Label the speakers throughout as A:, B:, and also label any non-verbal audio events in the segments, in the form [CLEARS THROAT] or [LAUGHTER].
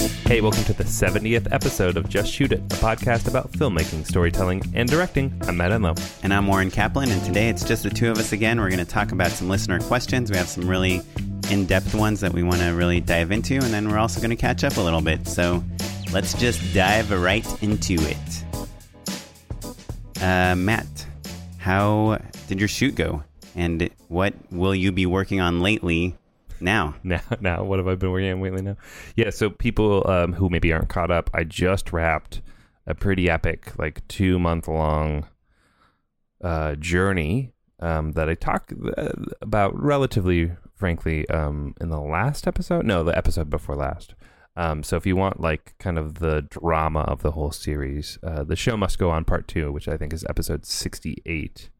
A: Hey, welcome to the 70th episode of Just Shoot It, a podcast about filmmaking, storytelling, and directing. I'm Matt Enlow.
B: And I'm Oren Kaplan, and today it's just the two of us again. We're going to talk about some listener questions. We have some really in depth ones that we want to really dive into, and then we're also going to catch up a little bit. So let's just dive right into it. Uh, Matt, how did your shoot go? And what will you be working on lately now?
A: Now, [LAUGHS] now, what have I been working on lately now? Yeah, so people um, who maybe aren't caught up, I just wrapped a pretty epic, like two month long uh, journey um, that I talked uh, about relatively frankly um, in the last episode. No, the episode before last. Um, so if you want like kind of the drama of the whole series, uh, the show must go on part two, which I think is episode sixty eight.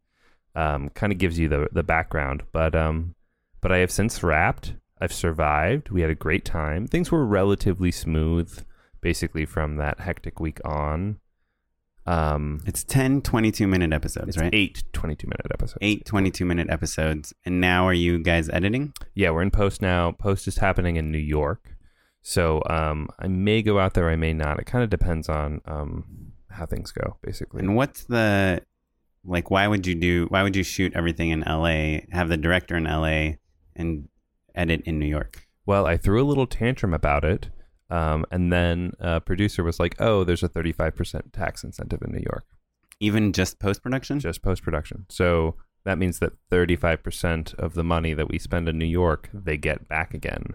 A: Um, kind of gives you the the background, but um, but I have since wrapped. I've survived. We had a great time. Things were relatively smooth, basically from that hectic week on. Um,
B: It's 10 22 minute episodes,
A: it's
B: right?
A: eight 22 minute episodes.
B: Eight 22 minute episodes. And now are you guys editing?
A: Yeah, we're in post now. Post is happening in New York. So um, I may go out there, I may not. It kind of depends on um, how things go, basically.
B: And what's the like why would you do why would you shoot everything in LA, have the director in LA and edit in New York?
A: Well, I threw a little tantrum about it. Um, and then a producer was like, oh, there's a 35% tax incentive in New York,
B: Even just post production?
A: just post production. So that means that 35% of the money that we spend in New York, they get back again.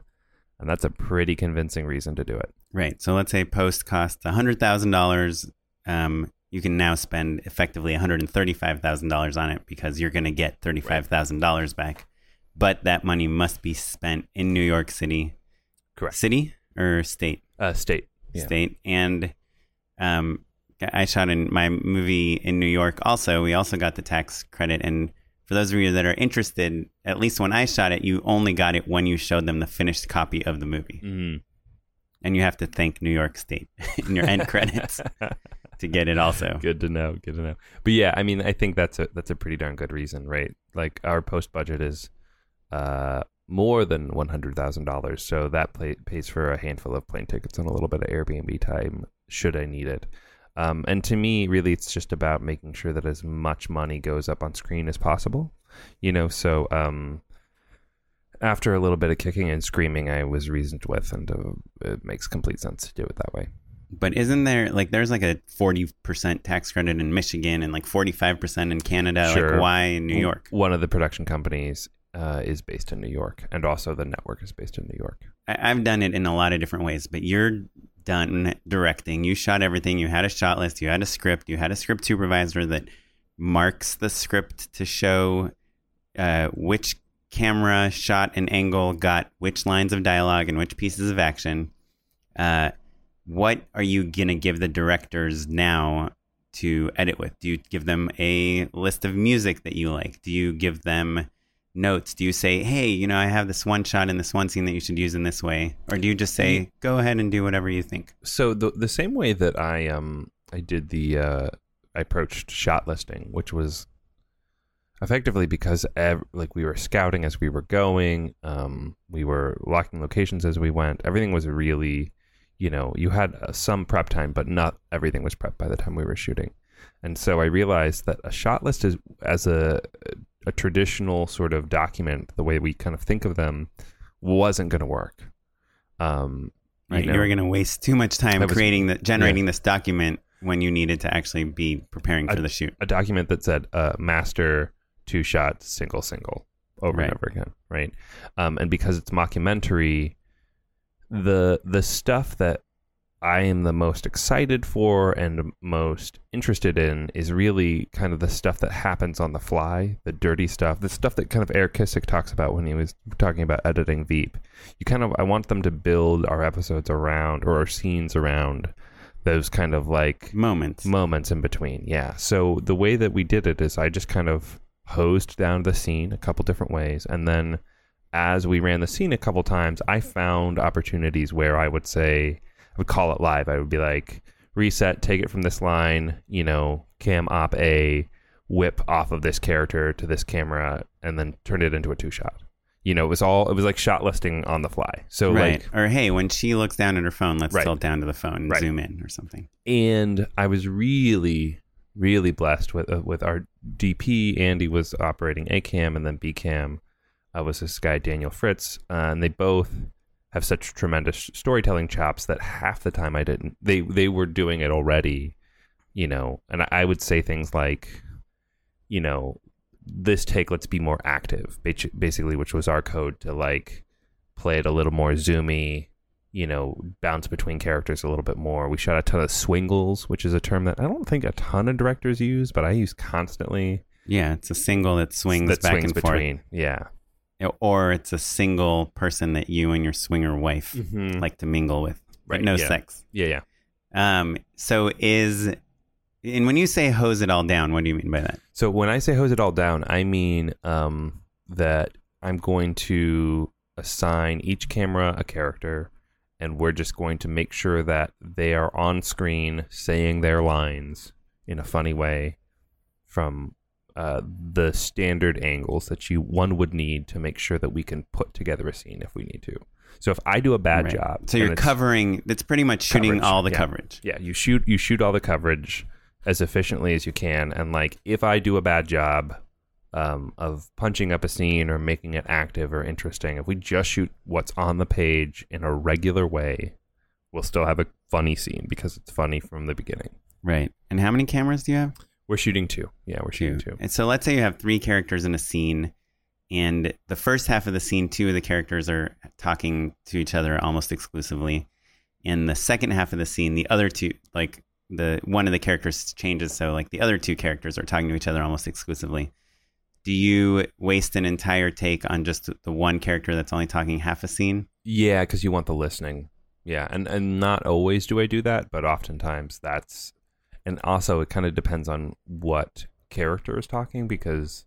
A: And that's a pretty convincing reason to do it.
B: Right. So let's say post costs hundred thousand dollars. Um, you can now spend effectively one hundred and thirty-five thousand dollars on it because you're going to get thirty-five thousand dollars back. But that money must be spent in New York City,
A: Correct.
B: city or state,
A: Uh, state. Yeah.
B: state, and um, I shot in my movie in New York. Also, we also got the tax credit. And for those of you that are interested, at least when I shot it, you only got it when you showed them the finished copy of the movie
A: Mhm.
B: and you have to thank New York State [LAUGHS] in your end credits [LAUGHS] to get it also.
A: Good to know. Good to know. But yeah, I mean, I think that's a that's a pretty darn good reason, right? Like our post budget is uh, more than one hundred thousand dollars, so that pay, pays for a handful of plane tickets and a little bit of Airbnb time should I need it. Um, and to me, really, it's just about making sure that as much money goes up on screen as possible. You know, so um, after a little bit of kicking and screaming, I was reasoned with, and uh, it makes complete sense to do it that way.
B: But isn't there like there's like a forty percent tax credit in Michigan and like forty five percent in Canada?
A: Sure.
B: Like why in New York?
A: One of the production companies uh, is based in New York, and also the network is based in New York.
B: I, I've done it in a lot of different ways, but you're done directing. You shot everything. You had a shot list. You had a script. You had a script supervisor that marks the script to show uh, which camera shot and angle got which lines of dialogue and which pieces of action. Uh, what are you gonna give the directors now to edit with? Do you give them a list of music that you like? Do you give them notes? Do you say, hey, you know, I have this one shot in this one scene that you should use in this way? Or do you just say, go ahead and do whatever you think?
A: So the the same way that I um I did the uh, I approached shot listing, which was effectively because ev- like we were scouting as we were going um, we were locking locations as we went everything was really you know you had uh, some prep time but not everything was prepped by the time we were shooting and so i realized that a shot list is as a a traditional sort of document the way we kind of think of them wasn't going to work um
B: Right. You,
A: know,
B: were going to waste too much time
A: was-
B: creating the generating this document when you needed to actually be preparing for the shoot.
A: a document that said uh, master two shot single single over
B: Right.
A: and over again right um, and because it's mockumentary the the stuff that i am the most excited for and most interested in is really kind of the stuff that happens on the fly the dirty stuff the stuff that kind of eric Kissack talks about when he was talking about editing veep you kind of i want them to build our episodes around or our scenes around those kind of like
B: Moments.
A: moments in between. Yeah. So the way that we did it is I just kind of hosed down the scene a couple different ways. And then as we ran the scene a couple times, I found opportunities where I would say, I would call it live. I would be like, reset, take it from this line, you know, cam op A, whip off of this character to this camera, and then turn it into a two shot. You know, it was all, it was like shot listing on the fly. So,
B: right.
A: like,
B: or hey, when she looks down at her phone, let's
A: Right.
B: tilt down to the phone and
A: Right.
B: zoom in or something.
A: and I was really, really blessed with uh, with our DP. Andy was operating A cam, and then B cam uh, was this guy Daniel Fritz, uh, and they both have such tremendous storytelling chops that half the time I didn't. They they were doing it already, you know, and I, I would say things like, you know, this take let's be more active, basically, which was our code to like play it a little more zoomy, you know, bounce between characters a little bit more. We shot a ton of swingles, which is a term that I don't think a ton of directors use, but I use constantly.
B: Yeah, it's a single that swings
A: that
B: back
A: swings
B: and
A: between. Yeah.
B: Or it's a single person that you and your swinger wife
A: Mhm.
B: like to mingle with, but
A: Right,
B: no
A: yeah.
B: sex.
A: Yeah, yeah.
B: Um, so is and when you say hose it all down, what do you mean by that?
A: So when I say hose it all down, I mean um, that I'm going to assign each camera a character, and we're just going to make sure that they are on screen saying their lines in a funny way from uh, the standard angles that you one would need to make sure that we can put together a scene if we need to. So if I do a bad
B: Right.
A: job,
B: So you're
A: it's-
B: covering. That's pretty much shooting
A: Coverage,
B: all the
A: yeah.
B: coverage.
A: yeah, you shoot you shoot all the coverage as efficiently as you can, and like if I do a bad job um, of punching up a scene or making it active or interesting, if we just shoot what's on the page in a regular way, we'll still have a funny scene because it's funny from the beginning.
B: Right. And how many cameras do you have?
A: We're shooting two. Yeah, we're shooting two.
B: And so let's say you have three characters in a scene, and the first half of the scene, two of the characters are talking to each other almost exclusively. In the second half of the scene, the other two, like the one of the characters changes, so like the other two characters are talking to each other almost exclusively. Do you waste an entire take on just the one character that's only talking half a scene?
A: Yeah, because you want the listening. Yeah, and and not always do I do that, but oftentimes that's, and also it kind of depends on what character is talking because,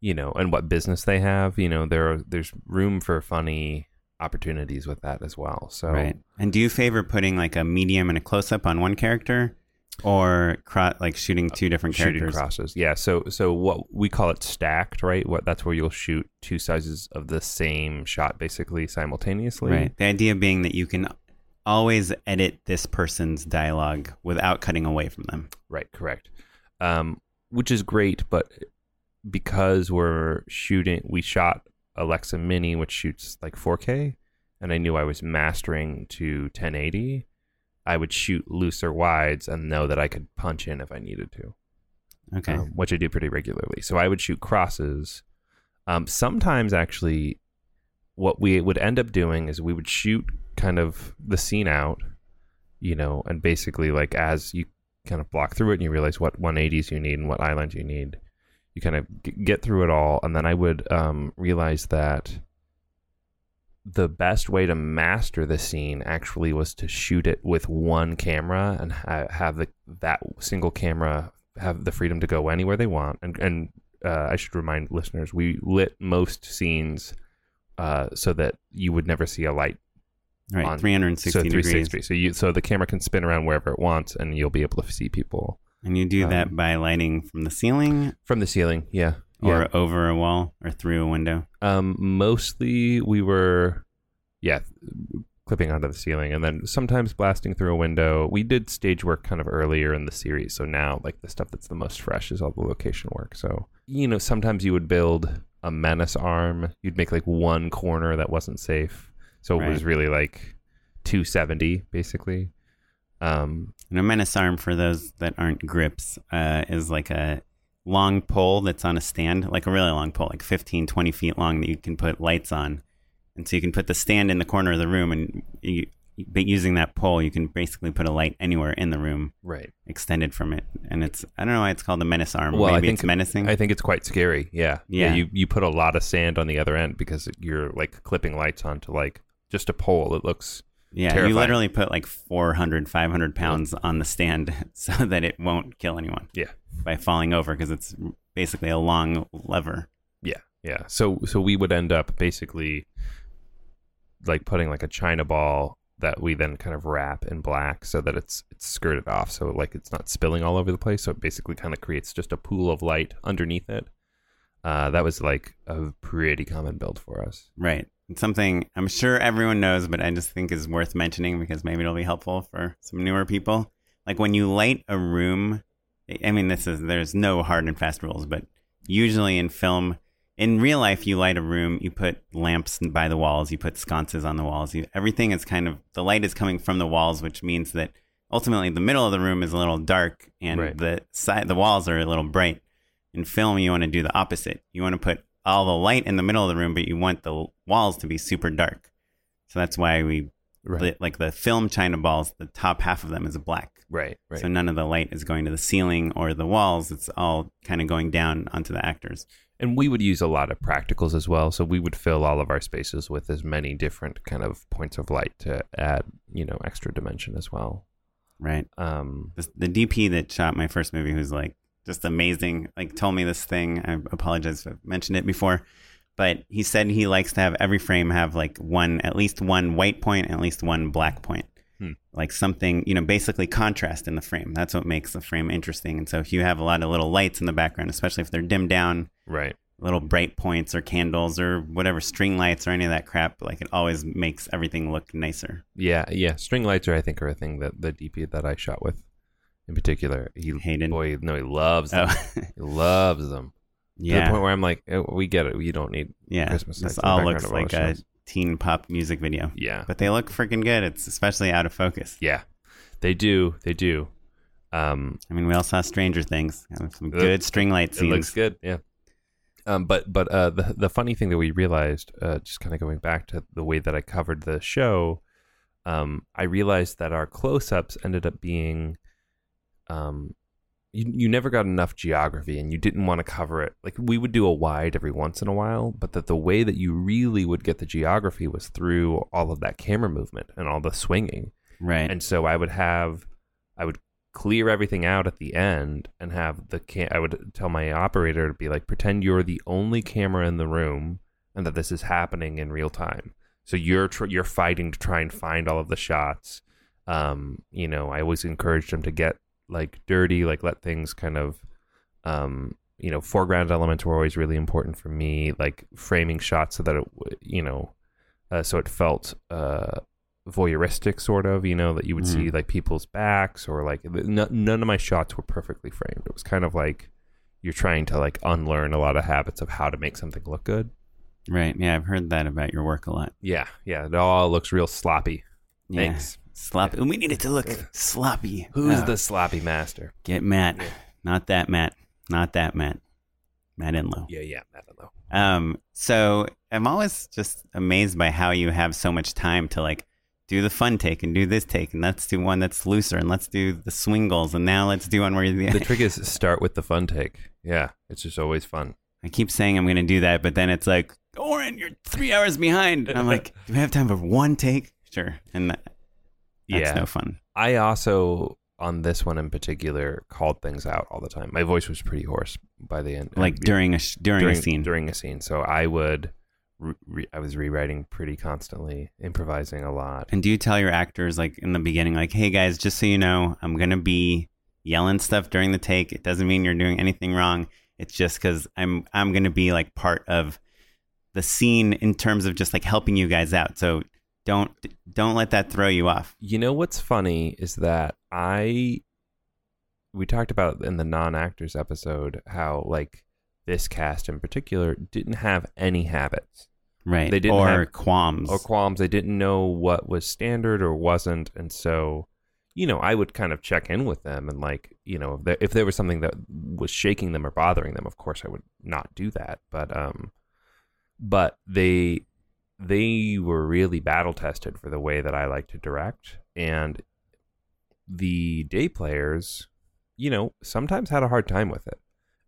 A: you know, and what business they have. You know, there are, there's room for funny opportunities with that as well. So
B: Right. And do you favor putting like a medium and a close up on one character, or cro- like shooting two different
A: shooting
B: characters?
A: crosses. Yeah, so so what we call it stacked, right? What that's where you'll shoot two sizes of the same shot basically simultaneously.
B: Right. The idea being that you can always edit this person's dialogue without cutting away from them.
A: Right, correct. Um, which is great, but because we're shooting, we shot Alexa Mini, which shoots like 4K, and I knew I was mastering to 1080. I would shoot looser wides and know that I could punch in if I needed to,
B: Okay.
A: um, which I do pretty regularly. So I would shoot crosses. Um, sometimes, actually, what we would end up doing is we would shoot kind of the scene out, you know, and basically like as you kind of block through it and you realize what 180s you need and what eyelines you need, you kind of g- get through it all, and then I would um, realize that the best way to master the scene actually was to shoot it with one camera and ha- have the that single camera have the freedom to go anywhere they want. And and uh, I should remind listeners, we lit most scenes uh, so that you would never see a light
B: Right.
A: on-
B: 360
A: so 360. degrees. So you so the camera can spin around wherever it wants, and you'll be able to see people
B: And you do
A: Um,
B: that by lighting from the ceiling
A: from the ceiling. Yeah,
B: or
A: Yeah.
B: over a wall or through a window?
A: Um, mostly we were, yeah, clipping onto the ceiling, and then sometimes blasting through a window. We did stage work kind of earlier in the series, so now like the stuff that's the most fresh is all the location work. So you know, sometimes you would build a menace arm. You'd make like one corner that wasn't safe, so it was really like 270 basically. Um,
B: And a menace arm, for those that aren't grips, uh, is like a long pole that's on a stand, like a really long pole, like 15, 20 feet long, that you can put lights on. And so you can put the stand in the corner of the room, and you, but using that pole, you can basically put a light anywhere in the room
A: right.
B: extended from it. And it's, I don't know why it's called the menace arm.
A: Well, I
B: Maybe
A: think
B: it's menacing.
A: I think it's quite scary. Yeah.
B: Yeah.
A: You you put a lot of sand on the other end because you're like clipping lights onto like just a pole. It looks
B: yeah,
A: terrifying.
B: you literally put like 400, 500 pounds on the stand [LAUGHS] so that it won't kill anyone
A: yeah.
B: by falling over because it's basically a long lever.
A: Yeah. Yeah. So so we would end up basically like putting like a china ball that we then kind of wrap in black so that it's it's skirted off so like it's not spilling all over the place so it basically kind of creates just a pool of light underneath it uh, that was like a pretty common build for us
B: Right. Something I'm sure everyone knows, but I just think is worth mentioning because maybe it'll be helpful for some newer people. Like when you light a room, I mean, this is, there's no hard and fast rules, but usually in film, in real life, you light a room, you put lamps by the walls, you put sconces on the walls. You, everything is kind of, the light is coming from the walls, which means that ultimately the middle of the room is a little dark and
A: Right.
B: the side, the walls are a little bright. In film, you want to do the opposite. You want to put all the light in the middle of the room, but you want the walls to be super dark. So that's why we
A: right
B: like the film china balls. The top half of them is black,
A: right right
B: so none of the light is going to the ceiling or the walls. It's all kind of going down onto the actors.
A: and we would use a lot of practicals as well so we would fill all of our spaces with as many different kind of points of light to add you know extra dimension as well
B: Right.
A: um
B: The, the DP that shot my first movie, who's like just amazing, like told me this thing. I apologize if I've mentioned it before, but he said he likes to have every frame have like one, at least one white point, and at least one black point.
A: Hmm.
B: Like something, you know, basically contrast in the frame. That's what makes the frame interesting. And so if you have a lot of little lights in the background, especially if they're dimmed down,
A: right
B: little bright points or candles or whatever, string lights or any of that crap, like it always makes everything look nicer.
A: Yeah, yeah. String lights are, I think, are a thing that the DP that I shot with, in particular, he
B: Hayden?
A: Boy, no, he loves them.
B: Oh, [LAUGHS]
A: He loves them. To the point where I'm like, oh, we get it. You don't need.
B: Yeah,
A: Christmas lights
B: this all looks
A: all
B: like
A: the
B: a teen pop music video,
A: Yeah,
B: but they look freaking good. It's especially out of focus.
A: yeah. They do. They do. Um,
B: I mean, we all saw Stranger Things. Some good string light
A: it looks good. Yeah. Um, but but uh, the the funny thing that we realized, uh, just kind of going back to the way that I covered the show, um, I realized that our close-ups ended up being, um, you you never got enough geography, and you didn't want to cover it. Like we would do a wide every once in a while, but that the way that you really would get the geography was through all of that camera movement and all the swinging.
B: Right.
A: And so I would have, I would clear everything out at the end and have the cam- I would tell my operator to be like, pretend you're the only camera in the room and that this is happening in real time. So you're tr- you're fighting to try and find all of the shots. Um, you know, I always encouraged them to get like dirty, like let things kind of, um, you know, foreground elements were always really important for me, like framing shots so that it, you know, uh, so it felt uh voyeuristic sort of you know that you would see like people's backs or like n- none of my shots were perfectly framed it was kind of like you're trying to like unlearn a lot of habits of how to make something look good
B: right. Yeah, I've heard that about your work a lot.
A: yeah yeah it all looks real sloppy
B: Yeah.
A: Thanks.
B: Sloppy. We need it to look sloppy.
A: who's
B: Oh,
A: the sloppy master
B: Get Matt. Not that Matt. Not that Matt. Matt Enlow.
A: yeah yeah i don't
B: Um, so I'm always just amazed by how you have so much time to like do the fun take and do this take and let's do one that's looser and let's do the swingles and now let's do one where the,
A: the [LAUGHS] trick is start with the fun take yeah it's just always fun
B: I keep saying I'm going to do that, but then it's like, Oren, you're three hours behind. And I'm [LAUGHS] like, do we have time for one take? Sure. And that's
A: yeah
B: no fun.
A: I also on this one in particular called things out all the time. My voice was pretty hoarse by the end.
B: Like uh, during a sh- during, a scene.
A: During a scene, so I would, re- I was rewriting pretty constantly, improvising a lot.
B: And do you tell your actors like in the beginning, like, hey guys, just so you know, I'm gonna be yelling stuff during the take. It doesn't mean you're doing anything wrong. It's just because I'm I'm gonna be like part of the scene in terms of just like helping you guys out. So don't don't let that throw you off.
A: You know what's funny is that I we talked about in the non-actors episode how like this cast in particular didn't have any habits
B: Right.
A: They didn't
B: or
A: have-
B: qualms.
A: or qualms. They didn't know what was standard or wasn't, and so you know I would kind of check in with them and like you know if there, if there was something that was shaking them or bothering them, of course I would not do that. But um, but they they were really battle tested for the way that I like to direct, and the day players, you know, sometimes had a hard time with it.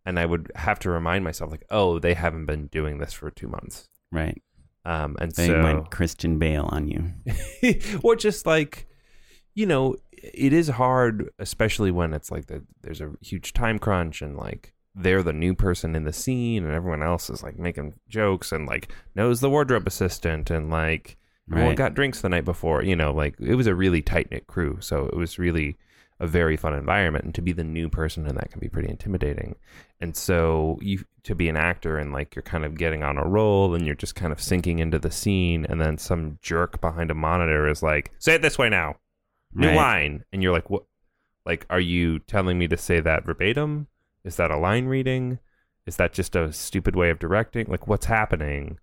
A: And I would have to remind myself, like, oh, they haven't been doing this for two months.
B: right.
A: Um, and
B: They
A: so,
B: went Christian Bale on you. [LAUGHS]
A: or just like, you know, it is hard, especially when it's like the, there's a huge time crunch and like they're the new person in the scene and everyone else is like making jokes and like knows the wardrobe assistant and like oh, everyone
B: Right.
A: got drinks the night before. You know, like it was a really tight knit crew, so it was really a very fun environment. And to be the new person in that can be pretty intimidating. And so you to be an actor and like you're kind of getting on a roll and you're just kind of sinking into the scene, and then some jerk behind a monitor is like, "Say it this way now." New
B: Right.
A: line, and you're like, "What? Like, are you telling me to say that verbatim? Is that a line reading? Is that just a stupid way of directing? Like, what's happening?"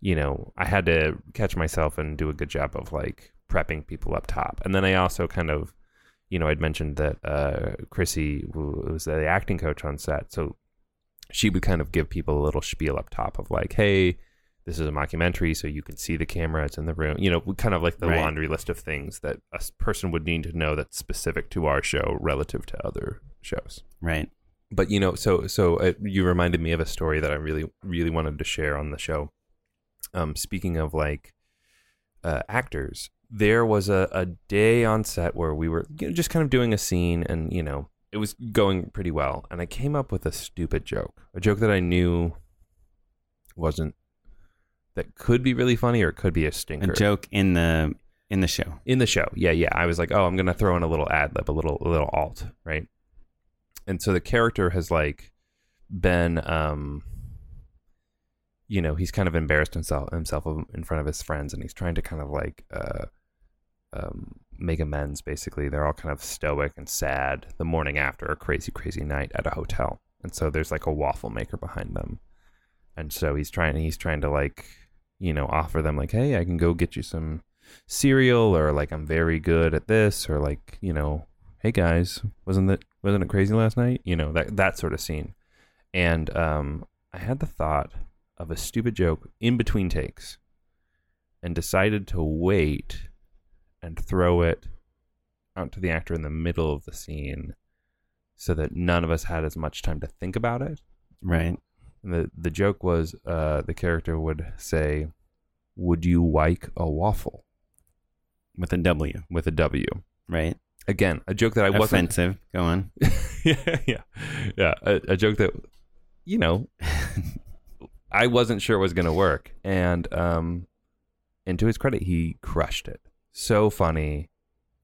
A: You know, I had to catch myself and do a good job of like prepping people up top, and then I also kind of, you know, I'd mentioned that uh, Chrissy was the acting coach on set, so she would kind of give people a little spiel up top of like, "Hey." This is a mockumentary, so you can see the camera. It's in the room. You know, kind of like the
B: Right.
A: laundry list of things that a person would need to know that's specific to our show relative to other shows.
B: Right.
A: But you know, so so uh, you reminded me of a story that I really really wanted to share on the show. Um, speaking of like uh, actors, there was a, a day on set where we were you know, just kind of doing a scene, and you know, it was going pretty well. And I came up with a stupid joke, a joke that I knew wasn't that could be really funny or it could be a stinker.
B: A joke in the in the show.
A: in the show. Yeah, yeah. I was like, oh, I'm gonna throw in a little ad lib, a little a little alt, right? And so the character has like been, um, you know, he's kind of embarrassed himself himself in front of his friends, and he's trying to kind of like uh, um, make amends. Basically, they're all kind of stoic and sad the morning after a crazy, crazy night at a hotel, and so there's like a waffle maker behind them, and so he's trying he's trying to like you know offer them like, hey, I can go get you some cereal or like I'm very good at this or like you know hey guys wasn't that wasn't it crazy last night you know that that sort of scene and um I had the thought of a stupid joke in between takes and decided to wait and throw it out to the actor in the middle of the scene so that none of us had as much time to think about it
B: Right.
A: and the the joke was uh the character would say would you like a waffle
B: With a W.
A: with a W.
B: Right.
A: Again, a joke that I wasn't.
B: Offensive. Go on. [LAUGHS]
A: yeah, yeah, yeah. A, a joke that, you know, [LAUGHS] I wasn't sure was going to work, and um, and to his credit, he crushed it. So funny,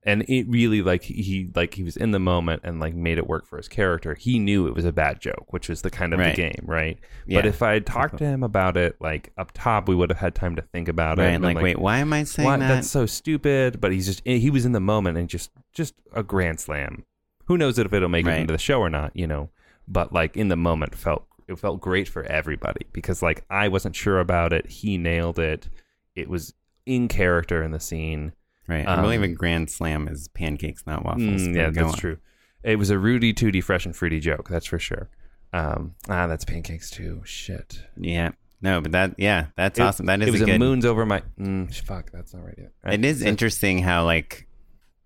A: and it really like he like he was in the moment and like made it work for his character. He knew it was a bad joke, which was the kind of
B: Right.
A: the game, right?
B: Yeah.
A: But if I had talked to him about it like up top, we would have had time to think about it. And
B: Like,
A: been
B: wait, why am I saying
A: what?
B: that?
A: That's so stupid. But he's just he was in the moment and just just a grand slam. Who knows if it'll make
B: Right.
A: it into the show or not? You know, but like in the moment felt it felt great for everybody because like I wasn't sure about it. He nailed it. It was in character in the scene.
B: Right. I believe a
A: um,
B: grand slam is pancakes, not waffles.
A: Mm, yeah, that's
B: on.
A: true. It was a Rooty Tooty fresh and fruity joke. That's for sure. Um, ah, that's pancakes too. Shit.
B: Yeah. No, but that, yeah, that's
A: It-
B: awesome. That is
A: it was
B: a good.
A: moons over my. Mm, fuck, that's not right yet.
B: It is
A: So-
B: interesting how like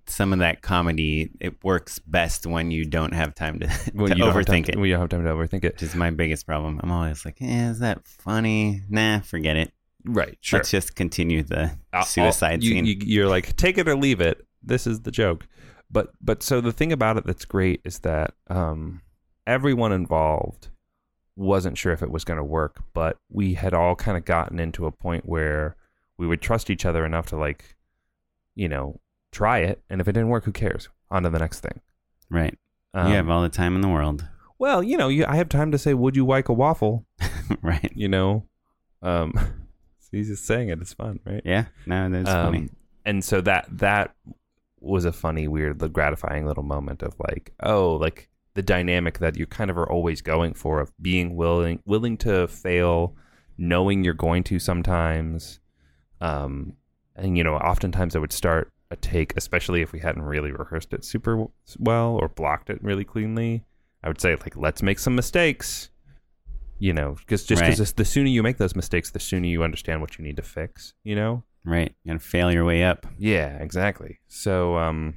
B: some of that comedy it works best when you don't have time to, [LAUGHS]
A: when
B: to
A: you don't time
B: overthink it.
A: When you don't have time to overthink it.
B: Which is my biggest problem. I'm always like, eh, is that funny? Nah, forget it.
A: Right. Sure.
B: Let's just continue the
A: I'll-
B: suicide
A: you-
B: scene.
A: You, you're like, take it or leave it. This is the joke. But but so the thing about it that's great is that um, everyone involved wasn't sure if it was going to work, but we had all kind of gotten into a point where we would trust each other enough to like, you know, try it, and if it didn't work, who cares? On to the next thing.
B: right.
A: Um,
B: you have all the time in the world.
A: Well, you know, you, I have time to say, "Would you like a waffle?" [LAUGHS]
B: right.
A: You know, um, [LAUGHS] he's just saying it. It's fun, right?
B: Yeah. No, that's funny.
A: Um, and so that that was a funny, weird, like, gratifying little moment of like, oh, like the dynamic that you kind of are always going for of being willing willing to fail, knowing you're going to sometimes. Um, and you know, oftentimes I would start a take, especially if we hadn't really rehearsed it super well or blocked it really cleanly. I would say like, let's make some mistakes. You know, because just because
B: Right.
A: the sooner you make those mistakes, the sooner you understand what you need to fix. You know.
B: Right. And fail your way up.
A: Yeah, exactly. So um,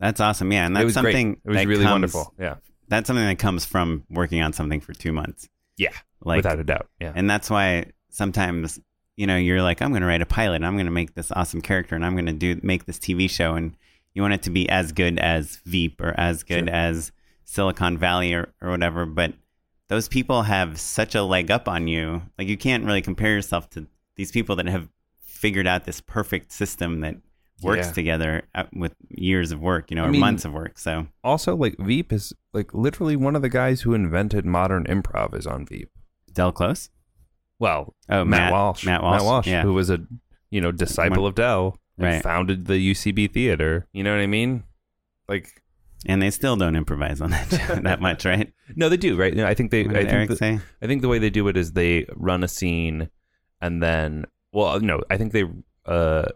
B: That's awesome. Yeah. And that's something
A: great. It was really
B: comes-
A: wonderful. Yeah,
B: That's something that comes from working on something for two months.
A: yeah,
B: Like
A: without a doubt. Yeah,
B: And that's why sometimes, you know, you're like, I'm going to write a pilot. And I'm going to make this awesome character, and I'm going to do make this TV show, and you want it to be as good as Veep or as good
A: Sure.
B: as Silicon Valley or, or whatever. But those people have such a leg up on you. Like you can't really compare yourself to these people that have figured out this perfect system that works
A: Yeah.
B: together uh, with years of work, you know,
A: I
B: or
A: mean-
B: months of work. So
A: also like Veep is like literally one of the guys who invented modern improv is on Veep.
B: Del Close.
A: Well,
B: Oh,
A: Matt,
B: Matt-
A: Walsh,
B: Matt Walsh, yeah.
A: who was a you know disciple
B: One-
A: of Del and
B: Right.
A: founded the UCB theater. You know what I mean? Like,
B: And they still don't improvise on that [LAUGHS] that much, right?
A: no, they do right. I think they. I think
B: Eric
A: the-
B: say?
A: I think the way they do it is they run a scene and then well no, I think they uh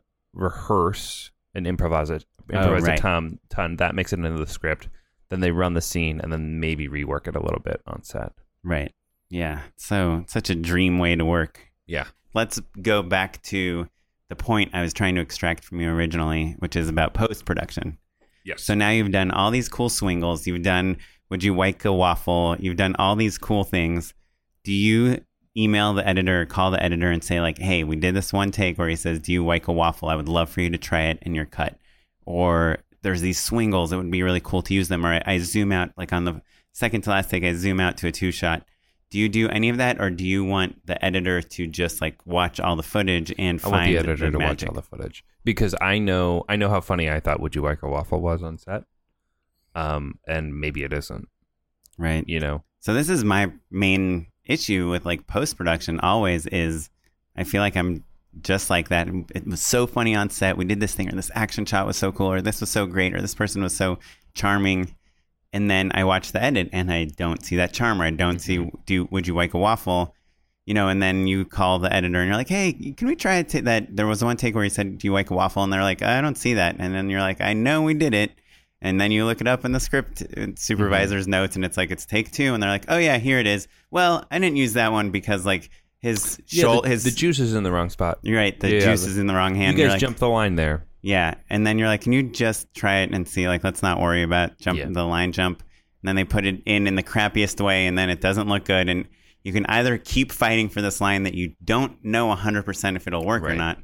A: rehearse and improvise it improvise
B: Oh, right.
A: a ton, ton that makes it into the script. Then they run the scene and then maybe rework it a little bit on set.
B: Right. Yeah. So such a dream way to work.
A: Yeah.
B: Let's go back to the point I was trying to extract from you originally, which is about post production.
A: Yes.
B: So now you've done all these cool swingles. You've done Would You Like a Waffle? You've done all these cool things. Do you email the editor, call the editor, and say, like, hey, we did this one take where he says, Do you like a waffle? I would love for you to try it in your cut. Or there's these swingles. It would be really cool to use them. Or I, I zoom out, like on the second to last take, I zoom out to a two shot. Do you do any of that, or do you want the editor to just like watch all the footage and
A: I want the editor to
B: magic?
A: watch all the footage because I know I know how funny I thought "Would You Like a Waffle" was on set, um, and maybe it isn't.
B: right?
A: You know,
B: So this is my main issue with like post production. Always is I feel like I'm just like that. It was so funny on set. We did this thing, or this action shot was so cool, or this was so great, or this person was so charming. And then I watch the edit, and I don't see that charm, or I don't see do would you like a waffle, you know? And then you call the editor, and you're like, hey, can we try to that? There was one take where he said, do you like a waffle? And they're like, I don't see that. And then you're like, I know we did it. And then you look it up in the script uh, supervisor's notes, and it's like it's take two, and they're like, "Oh yeah, here it is." Well, I didn't use that one because like his
A: yeah,
B: shoulder,
A: the,
B: his
A: the juice is in the wrong spot.
B: You're right. The
A: Yeah,
B: juice
A: the-
B: is in the wrong hand.
A: you guys
B: like,
A: jumped the line there.
B: Yeah, and then you're like, "Can you just try it and see?" Like, let's not worry about jump
A: Yeah.
B: the line jump. And then they put it in in the crappiest way, and then it doesn't look good. And you can either keep fighting for this line that you don't know 100% if it'll work or not,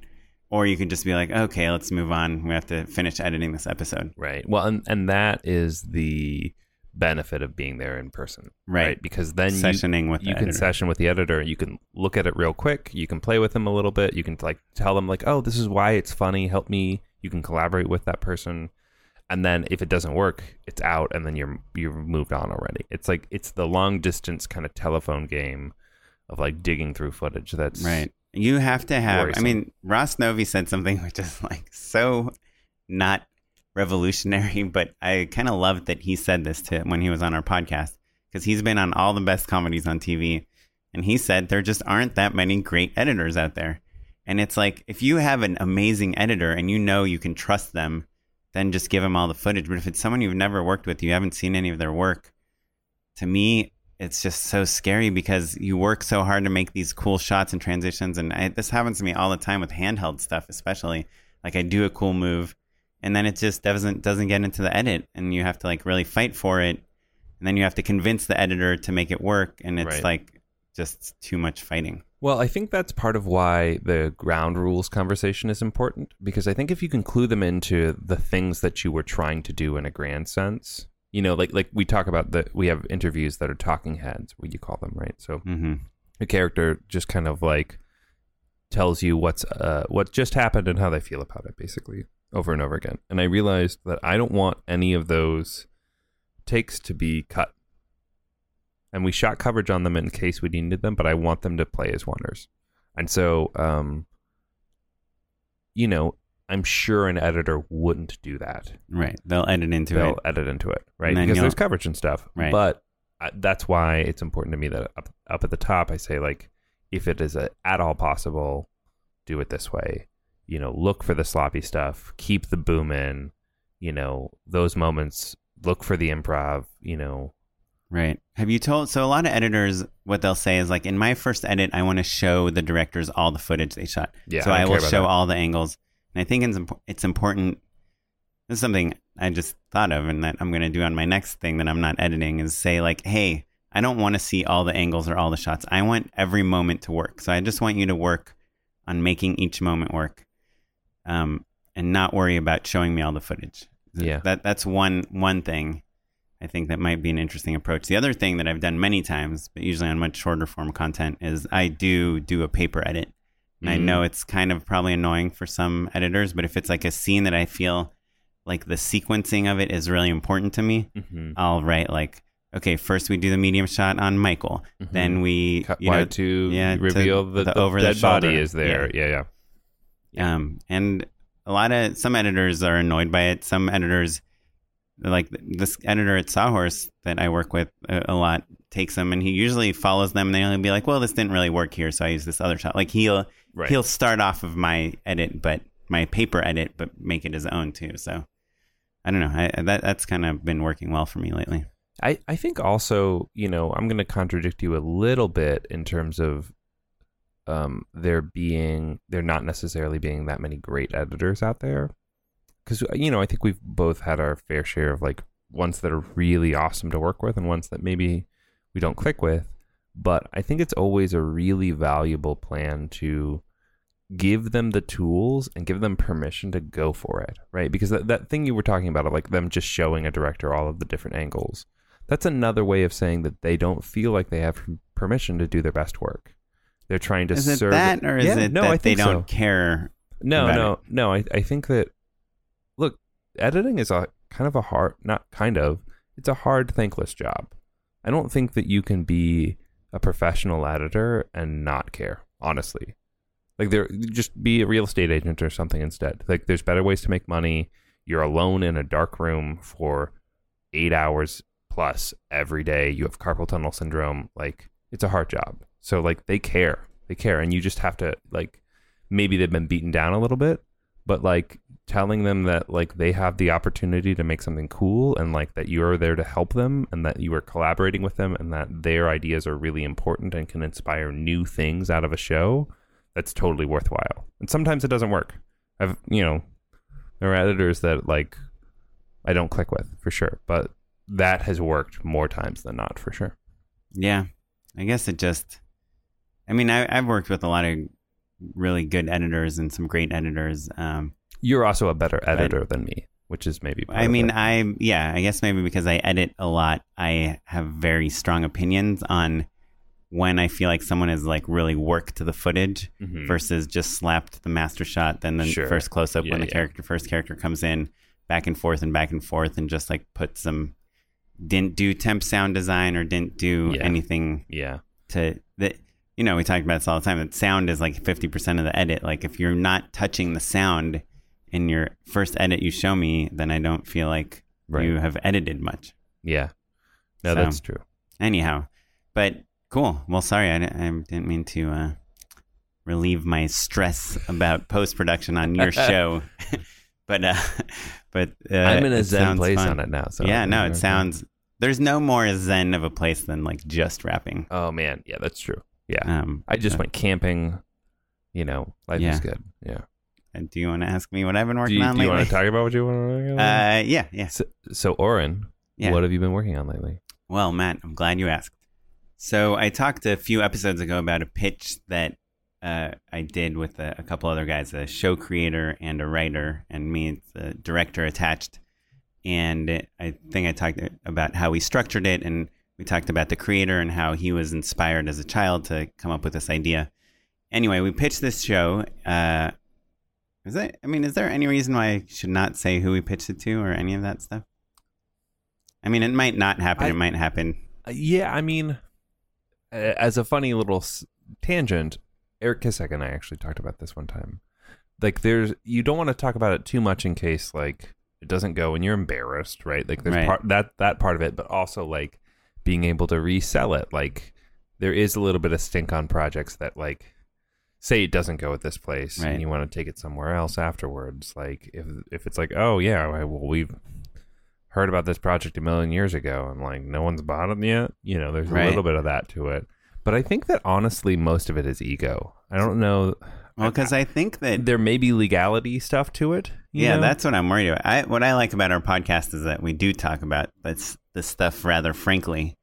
B: or you can just be like, "Okay, let's move on. We have to finish editing this episode."
A: Right. Well, and and that is the benefit of being there in person.
B: Right.
A: Because then you,
B: Sessioning with
A: you can
B: editor.
A: session with the editor. You can look at it real quick. You can play with them a little bit. You can like tell them like, oh, this is why it's funny. Help me. You can collaborate with that person. And then if it doesn't work, it's out, and then you're you're moved on already. It's like it's the long distance kind of telephone game of like digging through footage. That's
B: Right. You have to have.
A: Worrisome.
B: I mean, Ross Novi said something [LAUGHS] which is like so not revolutionary, [LAUGHS] but I kind of loved that he said this to when he was on our podcast because he's been on all the best comedies on TV, and he said there just aren't that many great editors out there. And it's like if you have an amazing editor and you know you can trust them, then just give them all the footage. But if it's someone you've never worked with, you haven't seen any of their work, to me, it's just so scary because you work so hard to make these cool shots and transitions. And I, this happens to me all the time with handheld stuff, especially. Like I do a cool move, and then it just doesn't doesn't get into the edit, and you have to like really fight for it, and then you have to convince the editor to make it work, and it's
A: Right.
B: like just too much fighting.
A: Well, I think that's part of why the ground rules conversation is important because I think if you can clue them into the things that you were trying to do in a grand sense, you know, like like we talk about the we have interviews that are talking heads, what you call them, right? So
B: Mm-hmm.
A: a character just kind of like tells you what's uh what just happened and how they feel about it basically over and over again. And I realized that I don't want any of those takes to be cut. And we shot coverage on them in case we needed them, but I want them to play as oners. And so, um, you know, I'm sure an editor wouldn't do that.
B: Right. They'll edit into
A: They'll
B: it.
A: edit into it, right? Because
B: you'll-
A: there's coverage and stuff.
B: Right.
A: But I, that's why it's important to me that up, up at the top, I say like, if it is a, at all possible, do it this way. You know, look for the sloppy stuff, keep the boom in. You know, those moments. Look for the improv. You know,
B: Right. Have you told? So a lot of editors, what they'll say is like, in my first edit, I want to show the directors all the footage they shot.
A: Yeah,
B: So
A: I
B: I, will show
A: that.
B: all the angles, and I think it's it's important. This is something I just thought of, and that I'm going to do on my next thing that I'm not editing is say like, hey, I don't want to see all the angles or all the shots. I want every moment to work. So I just want you to work on making each moment work, um, and not worry about showing me all the footage.
A: Yeah.
B: That that's one one thing. I think that might be an interesting approach. The other thing that I've done many times, but usually on much shorter form content, is I do do a paper edit. And I
A: Mhm.
B: know it's kind of probably annoying for some editors, but if it's like a scene that I feel like the sequencing of it is really important to me,
A: Mhm.
B: I'll write like, okay, first we do the medium shot on Michael, then we
A: cut
B: you know
A: to
B: yeah, to
A: reveal the,
B: the
A: the
B: over the
A: dead body is there. Yeah, yeah.
B: Um, and a lot of some editors are annoyed by it. Some editors, like this editor at Sawhorse that I work with a, a lot, takes them and he usually follows them. And they'll be like, "Well, this didn't really work here, so I use this other shot." Like he'll
A: Right.
B: he'll start off of my edit, but my paper edit, but make it his own too. So I don't know. I, that that's kind of been working well for me lately.
A: I, I think also, you know, I'm going to contradict you a little bit in terms of um, there being, there not necessarily being that many great editors out there. Because, uh, you know, I think we've both had our fair share of like ones that are really awesome to work with and ones that maybe we don't click with. But I think it's always a really valuable plan to give them the tools and give them permission to go for it, right? Because that, that thing you were talking about, of like them just showing a director all of the different angles, that's another way of saying that they don't feel like they have permission to do their best work. They're trying to
B: Is it
A: serve
B: that, or is
A: Yeah,
B: it
A: no,
B: that
A: I
B: they
A: think
B: don't
A: so.
B: care?
A: No, no,
B: it?
A: no. I, I think that editing is a kind of a hard, not kind of, it's a hard, thankless job. I don't think that you can be a professional editor and not care. Honestly, like there, just be a real estate agent or something instead. Like there's better ways to make money. You're alone in a dark room for eight hours plus every day. You have carpal tunnel syndrome. Like it's a hard job. So like they care, they care, and you just have to like maybe they've been beaten down a little bit, but like telling them that like they have the opportunity to make something cool and like that you are there to help them and that you are collaborating with them and that their ideas are really important and can inspire new things out of a show that's totally worthwhile and sometimes it doesn't work i've you know there are editors that like i don't click with for sure but that has worked more times than not for sure
B: Yeah, I guess it just. I mean, I, I've worked with a lot of really good editors and some great editors. Um,
A: you're also a better editor than me which is maybe
B: I mean. I yeah, I guess maybe because I edit a lot, I have very strong opinions on when I feel like someone has like really worked the footage
A: Mhm.
B: versus just slapped the master shot, then the
A: Sure.
B: first close up
A: Yeah,
B: when the
A: yeah.
B: character first character comes in, back and forth and back and forth, and just like put some didn't do temp sound design or didn't do
A: Yeah.
B: anything
A: yeah
B: to that you know we talk about this all the time that sound is like 50% of the edit like if you're not touching the sound in your first edit you show me then i don't feel like
A: Right.
B: you have edited much
A: yeah no
B: So-
A: that's true
B: anyhow but cool well sorry i, I didn't mean to uh, relieve my stress about post-production on your [LAUGHS] show but uh but uh,
A: i'm in a zen place
B: fun.
A: on it now so
B: yeah no it sounds there's no more zen of a place than like just wrapping
A: oh man yeah that's true yeah
B: um
A: I just
B: uh,
A: went camping. You know, life
B: Yeah.
A: is good. Yeah.
B: Uh, Do you want to ask me what I've been
A: Do
B: working
A: you,
B: on
A: do you want to talk about what you want to work on?
B: uh, yeah, yeah,
A: so, so, Oren,
B: yeah.
A: what have you been working on lately?
B: Well, Matt, I'm glad you asked. So I talked a few episodes ago about a pitch that uh, I did with a, a couple other guys, a show creator and a writer, and me, the director attached. And I think I talked about how we structured it, and we talked about the creator and how he was inspired as a child to come up with this idea. Anyway, we pitched this show. Uh, is that? I mean, is there any reason why I should not say who we pitched it to or any of that stuff? I mean, it might not happen.
A: I-
B: it might happen.
A: Uh, yeah, I mean, as a funny little s- tangent, Eric Kissack and I actually talked about this one time. Like, there's you don't want to talk about it too much in case like it doesn't go and you're embarrassed, right? Like, there's
B: Right.
A: part that that part of it, but also like being able to resell it. Like, there is a little bit of stink on projects that like say it doesn't go at this place
B: Right.
A: and you want to take it somewhere else afterwards. Like, if if it's like, oh yeah, well we've heard about this project a million years ago and like no one's bought it yet. You know, there's a little bit of that to it. But I think that honestly, most of it is ego. I don't know.
B: Well, because I think that
A: There may be legality stuff to it. you
B: yeah,
A: know?
B: that's what I'm worried about. I, what I like about our podcast is that we do talk about this this stuff rather frankly.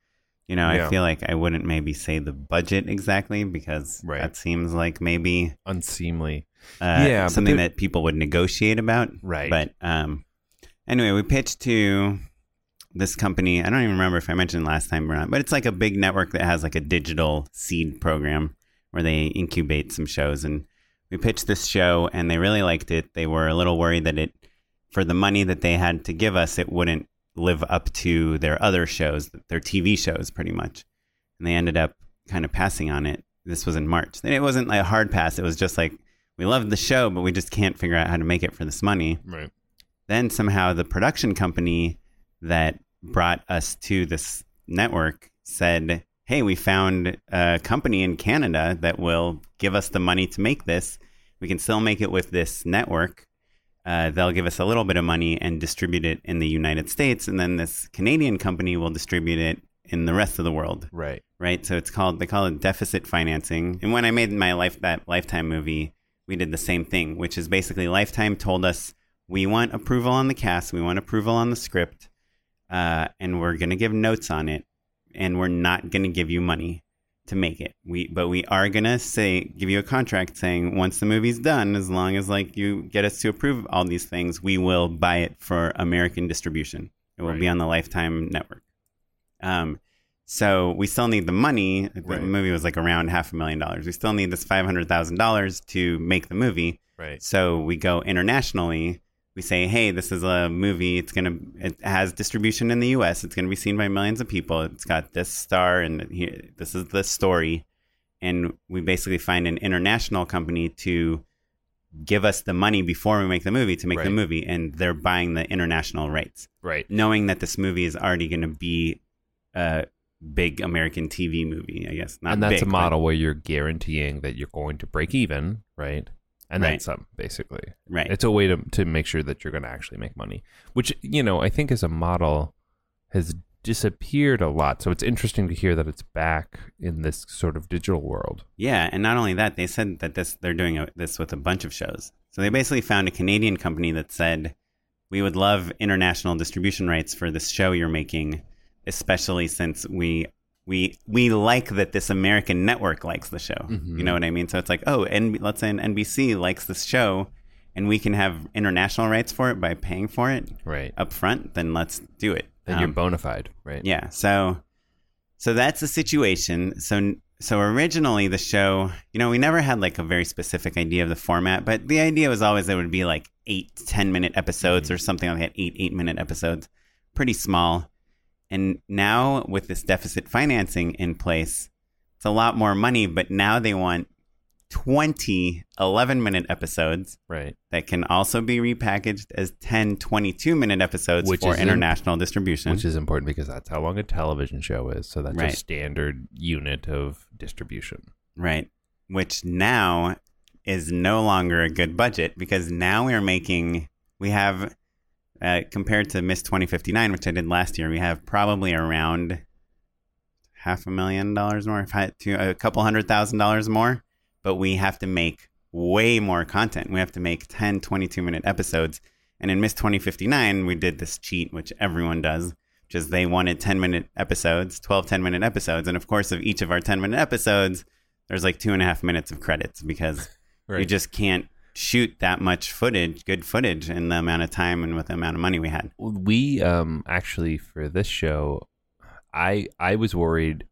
B: You know,
A: Yeah.
B: I feel like I wouldn't maybe say the budget exactly because
A: Right.
B: that seems like maybe
A: unseemly.
B: uh,
A: Yeah,
B: something that people would negotiate about.
A: Right.
B: But um, anyway, we pitched to this company. I don't even remember if I mentioned last time or not, but it's like a big network that has like a digital seed program where they incubate some shows. And we pitched this show and they really liked it. They were a little worried that it, for the money that they had to give us, it wouldn't live up to their other shows, their TV shows, pretty much. And they ended up kind of passing on it. This was in March. And it wasn't like a hard pass. It was just like, we loved the show, but we just can't figure out how to make it for this money.
A: Right.
B: Then somehow the production company that brought us to this network said, Hey, we found a company in Canada that will give us the money to make this. We can still make it with this network. Uh, they'll give us a little bit of money and distribute it in the United States. And then this Canadian company will distribute it in the rest of the world
A: Right.
B: right? So it's called they call it deficit financing. And when I made my life that Lifetime movie, we did the same thing, which is basically Lifetime told us we want approval on the cast, we want approval on the script, uh, and we're gonna give notes on it, and we're not gonna give you money to make it. We but we are gonna say give you a contract saying once the movie's done, as long as like you get us to approve all these things, we will buy it for American distribution. It will be on the Lifetime network. Um, so we still need the money. The
A: Right.
B: movie was like around half a million dollars. We still need this five hundred thousand dollars to make the movie.
A: Right.
B: So we go internationally. We say, hey, this is a movie. It's gonna it has distribution in the U.S. It's gonna be seen by millions of people. It's got this star, and here, this is the story. And we basically find an international company to give us the money before we make the movie to make the movie, and they're buying the international rights
A: Right.
B: knowing that this movie is already going to be a big American TV movie, I guess. Not
A: and that's
B: big,
A: a model where you're guaranteeing that you're going to break even, right? And
B: Right.
A: then some, basically.
B: right?
A: It's a way to to make sure that you're going to actually make money, which you know I think as a model has disappeared a lot. So it's interesting to hear that it's back in this sort of digital world.
B: yeah, and not only that, they said that this they're doing a, this with a bunch of shows. So they basically found a Canadian company that said, "We would love international distribution rights for this show you're making, especially since we." We we like that this American network likes the show.
A: Mhm.
B: You know what I mean? So it's like, oh, and let's say NBC likes this show, and we can have international rights for it by paying for it.
A: Right.
B: up front, then let's do it.
A: Then you're
B: Um,
A: bona fide, right?
B: yeah. So, so that's the situation. So, so originally the show, you know, we never had like a very specific idea of the format, but the idea was always it would be like eight, 10 minute episodes or something like that, eight, eight minute episodes, pretty small. And now with this deficit financing in place, it's a lot more money, but now they want 20 11 minute episodes
A: Right.
B: that can also be repackaged as 10 22 minute episodes
A: Which
B: for international distribution
A: Which is important because that's how long a television show is. So that's a standard unit of distribution.
B: right which now is no longer a good budget because now we're making we have uh, compared to miss 2059 which i did last year we have probably around half a million dollars more a couple hundred thousand dollars more. But we have to make way more content. We have to make 10 22 minute episodes. And in miss 2059 we did this cheat which everyone does which is they wanted 10 minute episodes 12 10 minute episodes. And of course of each of our 10 minute episodes there's like two and a half minutes of credits because we [LAUGHS]
A: Right.
B: just can't shoot that much footage good footage in the amount of time and with the amount of money we had.
A: We um actually for this show i i was worried.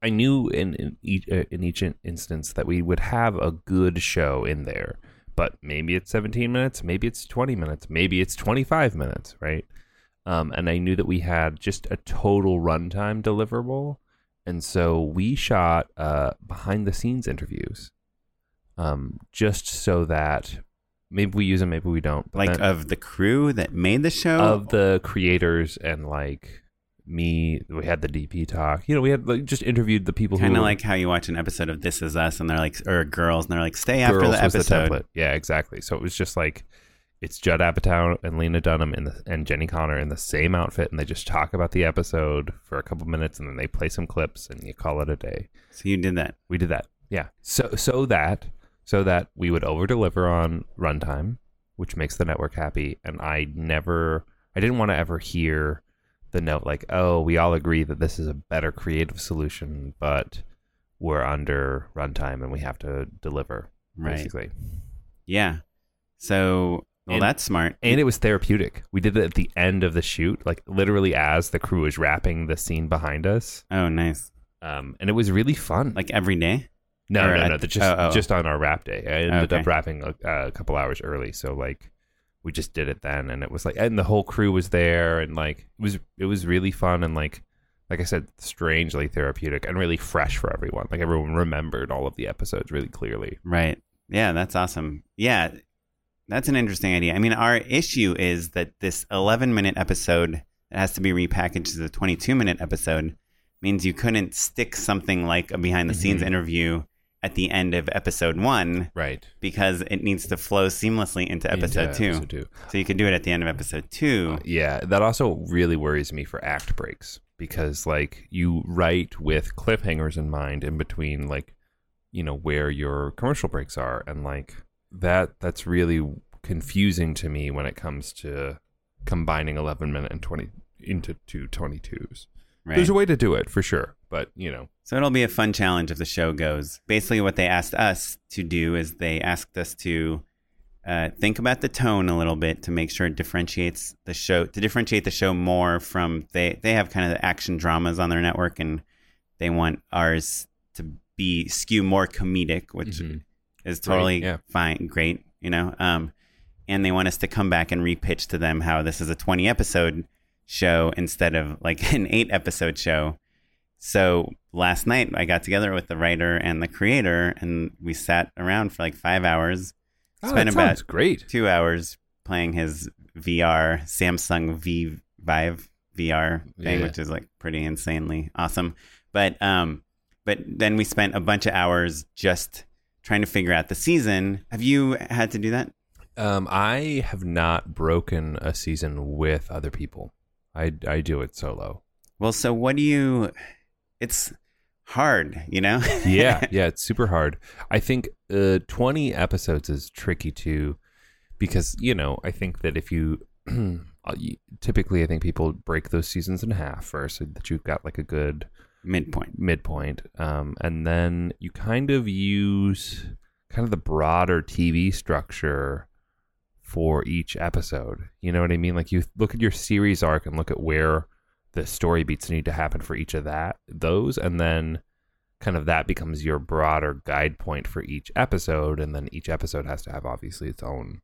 A: I knew in in each, uh, in each instance that we would have a good show in there but maybe it's 17 minutes maybe it's 20 minutes maybe it's 25 minutes right? Um and i knew that we had just a total runtime deliverable and so we shot uh, behind the scenes interviews, um, just so that maybe we use them, maybe we don't. but
B: Like
A: then-
B: of the crew that made the show.
A: of the creators and like me, we had the DP talk. You know, we had like just interviewed the people
B: kind of like how you watch an episode of This Is Us, and they're like, or girls, and they're like, stay after the episode.
A: template. Yeah, exactly. So it was just like it's Judd Apatow and Lena Dunham in the, and Jenni Konner in the same outfit, and they just talk about the episode for a couple minutes, and then they play some clips, and you call it a day.
B: so you did that.
A: We did that. Yeah. So so that so that we would over deliver on runtime, which makes the network happy. And I never I didn't want to ever hear the note like, oh, we all agree that this is a better creative solution, but we're under runtime and we have to deliver.
B: Right.
A: Basically.
B: Yeah. So, well,
A: And-
B: that's smart.
A: And it was therapeutic. We did it at the end of the shoot, like literally as the crew was wrapping the scene behind us.
B: oh, nice.
A: Um, and it was really fun.
B: Like every day.
A: No,
B: Or
A: no, no. Just
B: oh, oh.
A: just on our wrap day. I ended
B: Okay.
A: up wrapping a, a couple hours early, so like we just did it then, and it was like, and the whole crew was there, and like it was it was really fun, and like like I said, strangely therapeutic and really fresh for everyone. Like everyone remembered all of the episodes really clearly.
B: Right. Yeah, that's awesome. Yeah, that's an interesting idea. I mean, our issue is that this 11 minute episode that has to be repackaged as a 22 minute episode means you couldn't stick something like a behind the scenes
A: Mhm.
B: interview at the end of episode one
A: Right.
B: because it needs to flow seamlessly into episode two.
A: Episode two.
B: So you can do it at the end of episode two.
A: Uh, yeah, that also really worries me for act breaks because like you write with cliffhangers in mind in between like you know where your commercial breaks are and like that that's really confusing to me when it comes to combining 11 minute and 20 into two 22s.
B: Right.
A: There's a way to do it for sure, but you know.
B: So it'll be a fun challenge if the show goes. Basically, what they asked us to do is they asked us to uh, think about the tone a little bit to make sure it differentiates the show to differentiate the show more from they they have kind of the action dramas on their network and they want ours to be skew more comedic, which
A: Mhm.
B: is totally
A: yeah.
B: fine, great, you know. Um, and they want us to come back and repitch to them how this is a 20 episode show instead of like [LAUGHS] an eight episode show. So last night I got together with the writer and the creator, and we sat around for like five hours.
A: Oh,
B: spent
A: that
B: about
A: great.
B: two hours playing his VR Samsung V Vive VR thing,
A: Yeah.
B: which is like pretty insanely awesome. But um, but then we spent a bunch of hours just trying to figure out the season. Have you had to do that?
A: Um, I have not broken a season with other people. I I do it solo.
B: Well, so what do you? It's hard, you know. [LAUGHS]
A: yeah, yeah, it's super hard. I think uh, 20 episodes is tricky too, because you know I think that if you [CLEARS THROAT] uh, typically I think people break those seasons in half first, so that you've got like a good
B: midpoint.
A: midpoint, um, and then you kind of use kind of the broader TV structure for each episode. You know what I mean? Like you look at your series arc and look at where the story beats need to happen for each of that those, and then kind of that becomes your broader guide point for each episode, and then each episode has to have obviously its own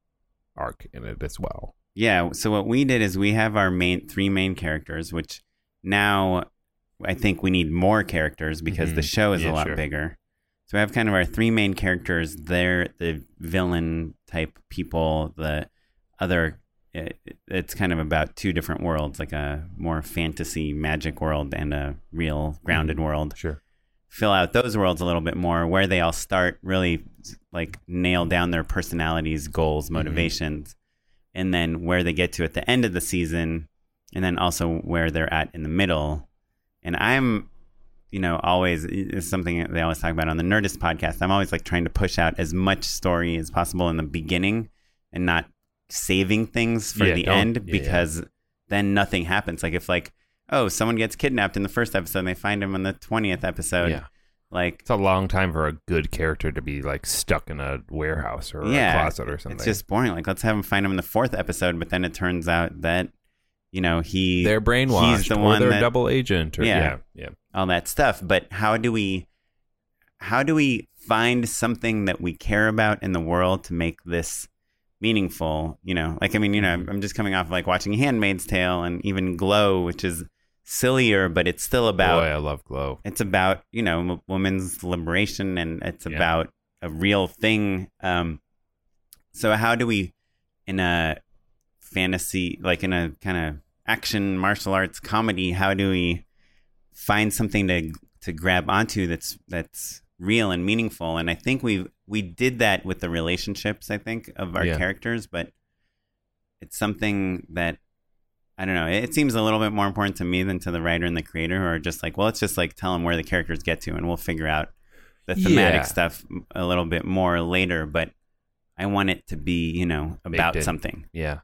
A: arc in it as well.
B: Yeah. So what we did is we have our main three main characters, which now I think we need more characters because the
A: Mhm.
B: show is
A: Yeah,
B: a lot
A: sure.
B: bigger. So we have kind of our three main characters. They're the villain type people. The other, it, it's kind of about two different worlds, like a more fantasy magic world and a real grounded mm-hmm. world.
A: Sure.
B: Fill out those worlds a little bit more, where they all start really like nail down their personalities, goals, mm-hmm. motivations, and then where they get to at the end of the season, and then also where they're at in the middle. And I'm, you know, always it's something they always talk about on the Nerdist podcast. I'm always like trying to push out as much story as possible in the beginning, and not saving things for
A: Yeah,
B: the end
A: yeah, yeah.
B: because then nothing happens. Like if like oh someone gets kidnapped in the first episode, and they find him in the twentieth episode.
A: yeah.
B: Like
A: It's a long time for a good character to be like stuck in a warehouse or a closet or something.
B: It's just boring. Like, let's have him find him in the fourth episode, but then it turns out that, you know, he
A: they're brainwashed
B: He's the
A: or
B: one
A: they're
B: that,
A: double agent or
B: Yeah.
A: yeah, yeah.
B: all that stuff. But how do we, how do we find something that we care about in the world to make this meaningful? You know, like I mean, you know, I'm just coming off of, like watching *Handmaid's Tale* and even *Glow*, which is sillier, but it's still about
A: Boy, I love Glow.
B: it's about you know m- women's liberation and it's
A: Yeah.
B: about a real thing um so how do we in a fantasy like in a kind of action martial arts comedy how do we find something to to grab onto that's that's real and meaningful and i think we we did that with the relationships i think of our
A: Yeah.
B: characters but it's something that I don't know. It, it seems a little bit more important to me than to the writer and the creator, who are just like, well, let's just like tell them where the characters get to, and we'll figure out the thematic
A: Yeah.
B: stuff a little bit more later. But I want it to be, you know, about something.
A: Yeah.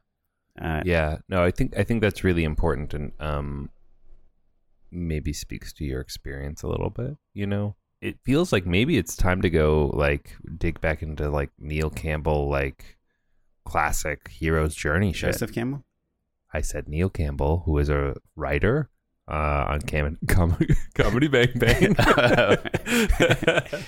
B: Uh,
A: yeah. No i think i think that's really important and um maybe speaks to your experience a little bit you know? It feels like maybe it's time to go like dig back into like neil campbell like classic hero's journey shit.
B: Joseph Campbell.
A: i said neil campbell who is a writer uh, on Cam- Com- [LAUGHS] comedy bang bang. [LAUGHS] [LAUGHS]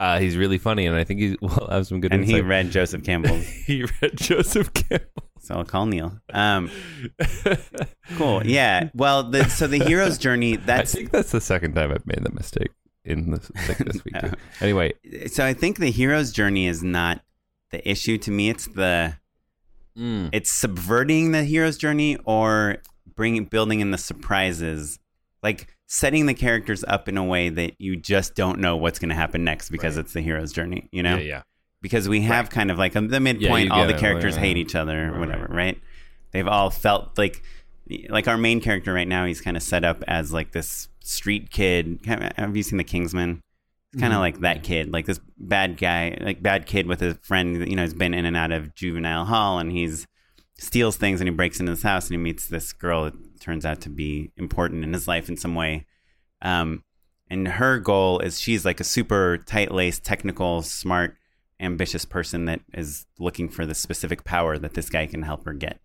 A: Uh, he's really funny and i think he will have some good
B: and he read Joseph Campbell,
A: he read joseph campbell
B: so I'll call Neil. Um, [LAUGHS] cool. Yeah. Well, the, so the hero's journey. [LAUGHS] That's
A: I think that's the second time I've made that mistake in this like this week.
B: No. [LAUGHS]
A: Anyway,
B: so I think the hero's journey is not the issue to me. It's the
A: Mm.
B: it's subverting the hero's journey or bringing building in the surprises like setting the characters up in a way that you just don't know what's going to happen next because
A: Right.
B: it's the hero's journey you know
A: yeah, yeah,
B: because we have kind of like the midpoint
A: you
B: all the characters
A: Right,
B: hate each other or
A: Right,
B: whatever
A: right.
B: right they've all felt like like our main character right now he's kind of set up as like this street kid. Have you seen the kingsman? It's kind of
A: Mhm.
B: like that kid like this bad guy like bad kid with a friend you know has been in and out of juvenile hall and he's steals things and he breaks into his house and he meets this girl that turns out to be important in his life in some way. Um, and her goal is she's like a super tight-laced technical smart ambitious person that is looking for the specific power that this guy can help her get.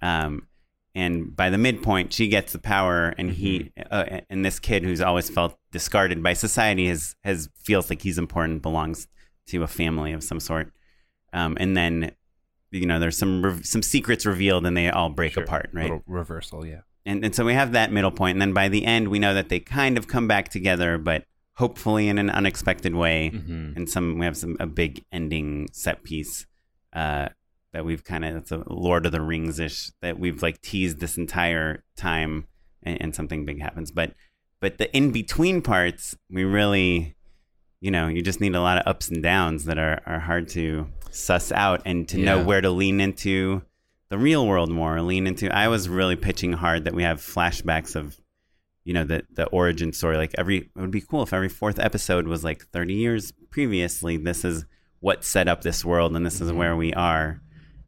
B: Um, and by the midpoint she gets the power and he uh, and this kid who's always felt discarded by society has has feels like he's important belongs to a family of some sort. Um, and then you know there's some re- some secrets revealed and they all break
A: Sure.
B: apart right?
A: Little reversal, yeah.
B: and, and so we have that middle point. And then by the end we know that they kind of come back together but hopefully in an unexpected way.
A: Mm-hmm.
B: and some we have some a big ending set piece uh that we've kind of it's a lord of the rings ish that we've like teased this entire time and, and something big happens. But but the in between parts we really you know you just need a lot of ups and downs that are are hard to suss out and to know where to lean into the real world more lean into i was really pitching hard that we have flashbacks of you know the the origin story like every it would be cool if every fourth episode was like 30 years previously this is what set up this world and this is
A: Mm-hmm.
B: where we are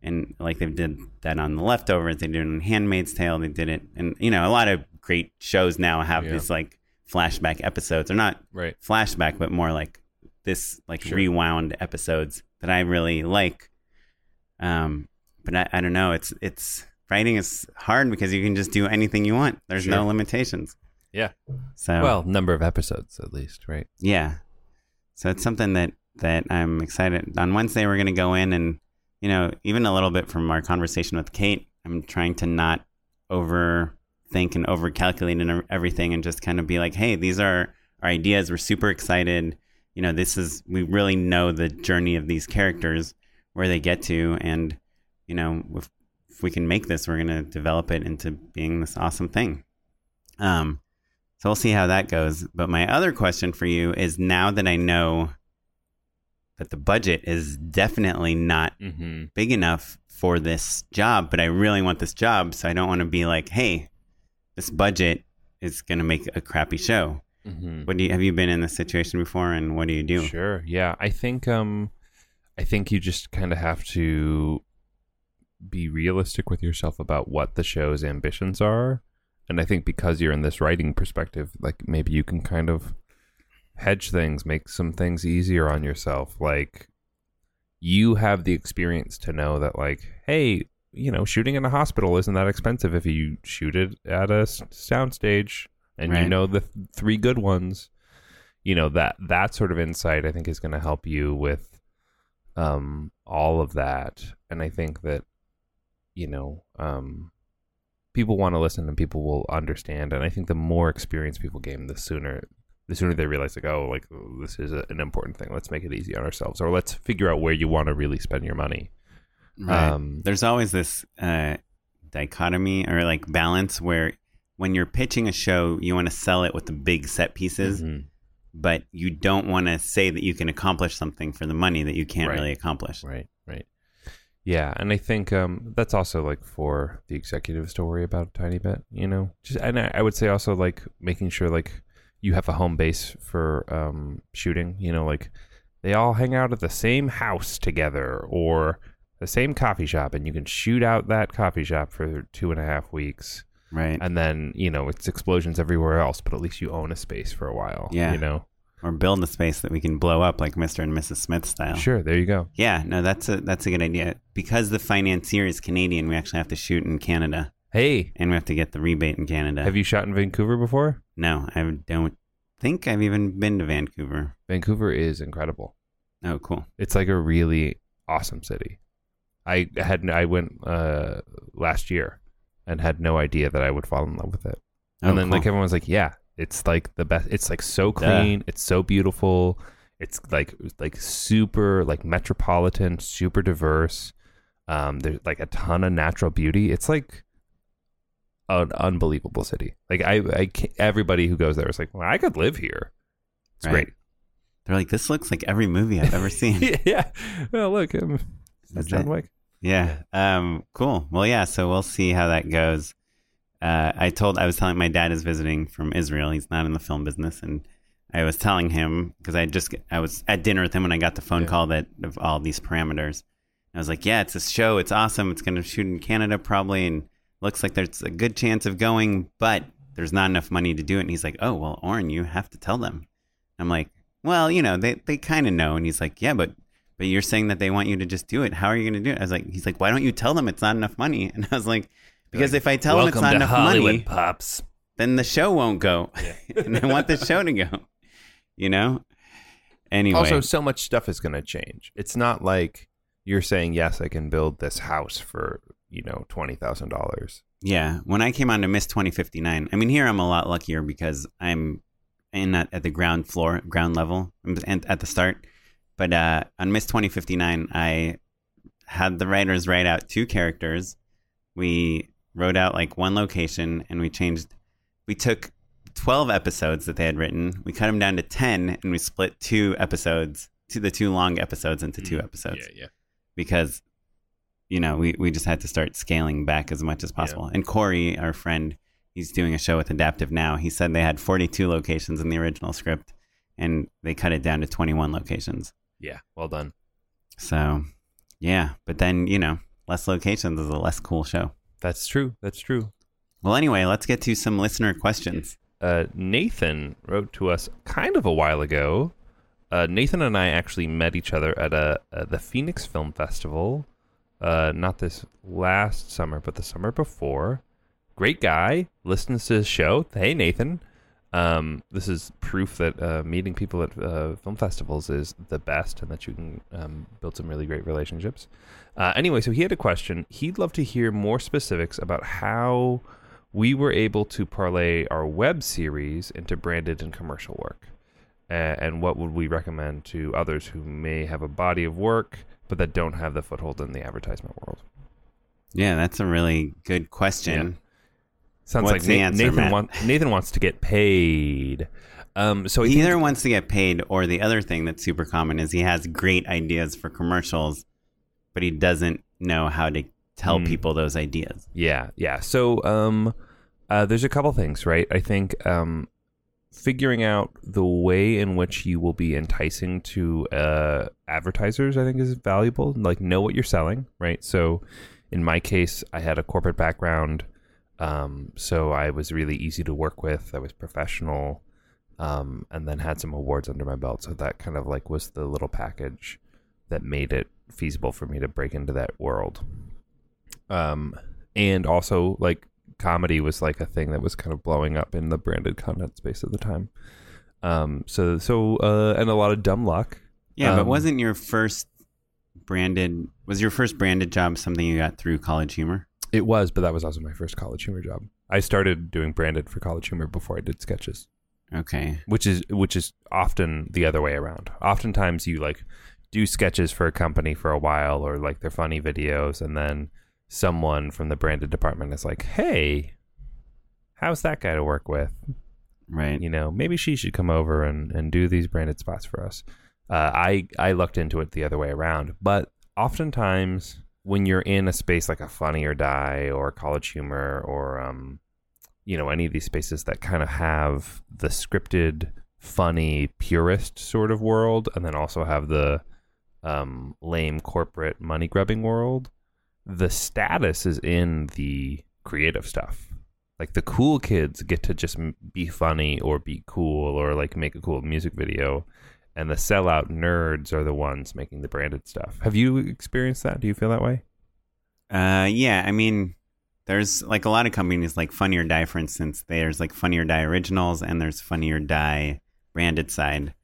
B: and like they did that on the leftovers they did it in handmaid's tale they did it and you know a lot of great shows now have
A: Yeah.
B: these like flashback episodes they're not
A: Right.
B: flashback but more like this like
A: Sure.
B: rewound episodes that i really like um but I, I don't know it's it's writing is hard because you can just do anything you want there's no limitations
A: Yeah.
B: so
A: Well, number of episodes at least, right?
B: yeah. So it's something that that I'm excited. On Wednesday we're going to go in and you know, even a little bit from our conversation with Kate, I'm trying to not overthink and overcalculate and everything and just kind of be like, "Hey, these are our ideas. We're super excited. You know, this is we really know the journey of these characters, where they get to and you know, if, if we can make this, we're going to develop it into being this awesome thing." Um so we'll see how that goes. But my other question for you is now that I know that the budget is definitely not
A: Mm-hmm.
B: big enough for this job, but I really want this job. So I don't want to be like, hey, this budget is going to make a crappy show.
A: Mm-hmm.
B: What do you, have you been in this situation before and what do you do?
A: Sure. Yeah. I think um I think you just kind of have to be realistic with yourself about what the show's ambitions are. And I think because you're in this writing perspective, like maybe you can kind of hedge things, make some things easier on yourself. Like you have the experience to know that like, hey, you know, shooting in a hospital isn't that expensive if you shoot it at a soundstage and you know the th- three good ones. You know that that sort of insight i think is going to help you with um all of that. And i think that you know um people want to listen and people will understand. And I think the more experience people gain, the sooner the sooner they realize like, oh, like this is a, an important thing. Let's make it easy on ourselves, or let's figure out where you want to really spend your money.
B: Right.
A: Um,
B: There's always this uh, dichotomy or like balance where when you're pitching a show, you want to sell it with the big set pieces,
A: Mhm.
B: but you don't want to say that you can accomplish something for the money that you can't
A: Right.
B: really accomplish.
A: Right. Yeah, and I think um, that's also like for the executives to worry about a tiny bit, you know. Just and I, I would say also like making sure like you have a home base for um, shooting. You know, like they all hang out at the same house together or the same coffee shop, and you can shoot out that coffee shop for two and a half weeks,
B: Right.
A: and then you know it's explosions everywhere else, but at least you own a space for a while.
B: Yeah.
A: you know.
B: Or build a space that we can blow up like Mr. and Mrs. Smith style.
A: Sure, there you go.
B: Yeah, no, that's a that's a good idea. Because the financier is Canadian, we actually have to shoot in Canada,
A: Hey,
B: and we have to get the rebate in Canada.
A: have you shot in Vancouver before?
B: No, I don't think I've even been to Vancouver.
A: Vancouver is incredible.
B: Oh, cool.
A: It's like a really awesome city. I had I went uh, last year and had no idea that I would fall in love with it.
B: Oh,
A: and then
B: cool.
A: like everyone was like, "Yeah, it's like the best. It's like so clean. It's so beautiful. It's like like super like metropolitan, super diverse. Um, there's like a ton of natural beauty. It's like an unbelievable city. Like I, I can't, everybody who goes there is like, well, I could live here. It's
B: Right.
A: great.
B: They're like, this looks like every movie I've ever [LAUGHS] seen.
A: yeah. Well, look, um,
B: That's
A: John. Wick.
B: Yeah. Um, cool. Well, yeah. So we'll see how that goes. Uh, I told, I was telling my dad is visiting from Israel. He's not in the film business. And I was telling him, because I just, I was at dinner with him when I got the phone
A: Yeah.
B: call that of all these parameters. I was like, yeah, it's a show. It's awesome. It's going to shoot in Canada probably. And looks like there's a good chance of going, but there's not enough money to do it. And he's like, oh, well, Oren, you have to tell them. I'm like, well, you know, they, they kind of know. And he's like, yeah, but but you're saying that they want you to just do it. How are you going to do it? I was like, he's like, why don't you tell them it's not enough money? [LAUGHS] And I was like, because if I tell them it's not enough money,
A: pops.
B: then the show won't go. [LAUGHS] and I want the show to go. [LAUGHS] You know? Anyway.
A: Also, so much stuff is going to change. It's not like you're saying, yes, I can build this house for, you know, $20,000.
B: Yeah, when I came on to Miss 2059, I mean, here I'm a lot luckier because I'm in at, at the ground floor, ground level, I'm at at the start. But uh, on Miss 2059, I had the writers write out two characters. We wrote out like one location, and we changed. We took 12 episodes that they had written. We cut them down to 10, and we split two episodes, to the two long episodes into two mm, episodes
A: Yeah, yeah.
B: because you know we, we just had to start scaling back as much as possible and corey our friend he's doing a show with adaptive now he said they had 42 locations in the original script and they cut it down to 21 locations
A: Yeah, well done.
B: so yeah but then you know less locations is a less cool show
A: That's true. That's true.
B: well anyway let's get to some listener questions
A: Uh, Nathan wrote to us kind of a while ago. Uh, Nathan and I actually met each other at a, uh the Phoenix Film Festival. Uh, not this last summer, but the summer before. Great guy. Listens to his show. Hey, Nathan. Um, this is proof that uh, meeting people at uh, film festivals is the best, and that you can um, build some really great relationships. Uh, anyway, so he had a question. He'd love to hear more specifics about how we were able to parlay our web series into branded and commercial work. Uh, and what would we recommend to others who may have a body of work but that don't have the foothold in the advertisement world?
B: yeah that's a really good question
A: Sounds
B: What's
A: like
B: the
A: Na-
B: answer,
A: Nathan, want, Nathan wants to get paid. Um, so
B: he either wants to get paid or the other thing that's super common is he has great ideas for commercials but he doesn't know how to tell
A: Mm.
B: people those ideas
A: Yeah, yeah. So um uh there's a couple things, right? I think um figuring out the way in which you will be enticing to uh advertisers I think is valuable. Like know what you're selling, right? So in my case, I had a corporate background um so I was really easy to work with. I was professional um and then had some awards under my belt. So that kind of like was the little package that made it feasible for me to break into that world um and also like comedy was like a thing that was kind of blowing up in the branded content space at the time um so so uh and a lot of dumb luck
B: Yeah, but
A: Um,
B: wasn't your first branded was your first branded job something you got through College Humor?
A: It was, but that was also my first College Humor job. I started doing branded for College Humor before I did sketches,
B: Okay.
A: which is which is often the other way around. Oftentimes you like do sketches for a company for a while or like they're funny videos and then someone from the branded department is like, "Hey, how's that guy to work with?"
B: Right.
A: you know, maybe she should come over and, and do these branded spots for us. Uh, I I looked into it the other way around, but oftentimes when you're in a space like a Funny or Die or College Humor or um, you know, any of these spaces that kind of have the scripted, funny, purist sort of world, and then also have the um, lame corporate money grubbing world, the status is in the creative stuff. Like the cool kids get to just be funny or be cool or like make a cool music video and the sellout nerds are the ones making the branded stuff have you experienced that do you feel that way
B: Uh, yeah, I mean, there's like a lot of companies like Funny or Die, for instance. There's like Funny or Die Originals, and there's Funny or Die branded side,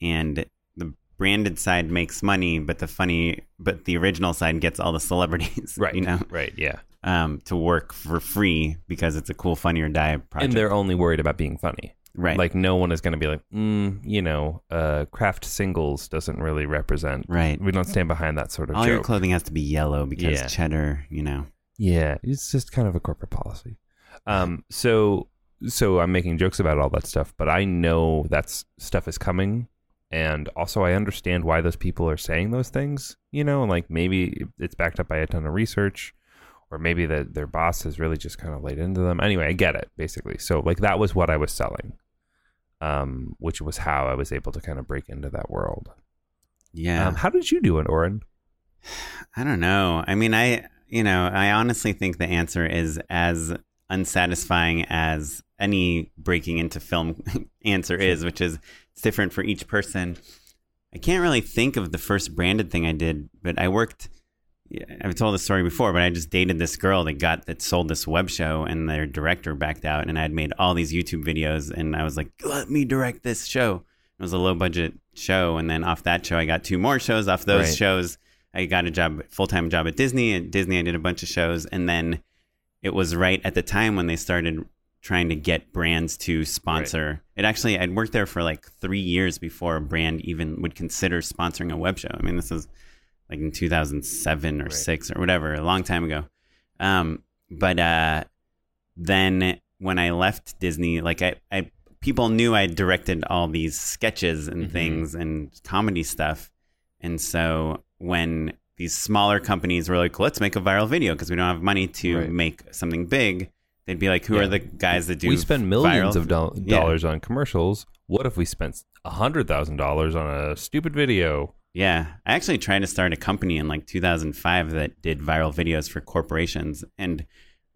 B: and the branded side makes money, but the funny, but the original side gets all the celebrities, [LAUGHS] Right. You know,
A: right yeah
B: um, to work for free because it's a cool Funny or Die project.
A: and they're only worried about being funny
B: right,
A: like no one is going to be like mm, you know uh Kraft Singles doesn't really represent
B: right.
A: we don't stand behind that sort of
B: All
A: joke
B: your clothing has to be yellow because
A: Yeah.
B: cheddar, you know.
A: Yeah, it's just kind of a corporate policy. Um, so so I'm making jokes about all that stuff, but I know that stuff is coming, and also I understand why those people are saying those things. You know, like maybe it's backed up by a ton of research, or maybe that their boss has really just kind of laid into them. Anyway, I get it basically. So like that was what I was selling, um, which was how I was able to kind of break into that world.
B: Yeah.
A: Um, how did you do it, Oren? [SIGHS]
B: I don't know. I mean, I, you know, I honestly think the answer is as unsatisfying as any breaking into film [LAUGHS] answer is, which is it's different for each person. I can't really think of the first branded thing I did, but I worked. Yeah, I've told this story before, but I just dated this girl that got that sold this web show, and their director backed out, and I had made all these YouTube videos, and I was like, "Let me direct this show." It was a low budget show, and then off that show, I got two more shows. Off those
A: Right.
B: shows, I got a job, full time job at Disney. At Disney, I did a bunch of shows, and then it was right at the time when they started trying to get brands to sponsor. It actually, I'd worked there for like three years before a brand even would consider sponsoring a web show. I mean, this was like in 2007 or
A: Right.
B: six or whatever, a long time ago. Um, but uh, then when I left Disney, like I, I people knew I directed all these sketches and
A: Mhm.
B: things and comedy stuff, and so when these smaller companies were like, "Let's make a viral video because we don't have money to
A: Right.
B: make something big," they'd be like, "Who
A: Yeah.
B: are the guys that do?"
A: we spend millions
B: viral-
A: of do-
B: Yeah.
A: dollars on commercials. What if we spent a hundred thousand dollars on a stupid video?
B: Yeah, I actually tried to start a company in like 2005 that did viral videos for corporations, and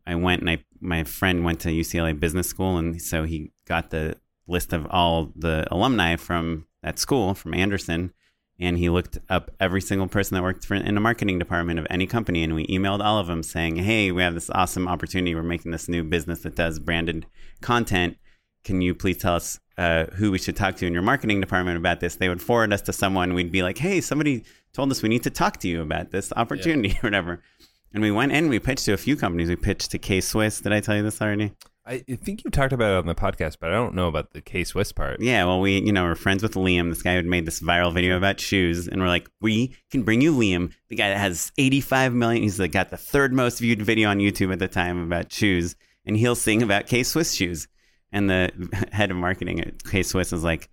B: I went and I my friend went to UCLA Business School, and so he got the list of all the alumni from that school from Anderson, and he looked up every single person that worked for, in the marketing department of any company, and we emailed all of them saying, "Hey, we have this awesome opportunity. We're making this new business that does branded content." Can you please tell us uh, who we should talk to in your marketing department about this? They would forward us to someone. We'd be like, hey, somebody told us we need to talk to you about this opportunity [LAUGHS] or whatever. And we went in, we pitched to a few companies. We pitched to K Swiss. Did I tell you this already?
A: I think you talked about it on the podcast, but I don't know about the K Swiss part.
B: Yeah, well, we, you know, we're friends with Liam, this guy who made this viral video about shoes. And we're like, we can bring you Liam, the guy that has 85 million. He's like, got the third most viewed video on YouTube at the time about shoes. And he'll sing about K Swiss shoes. And the [LAUGHS] head of marketing at K Swiss is like,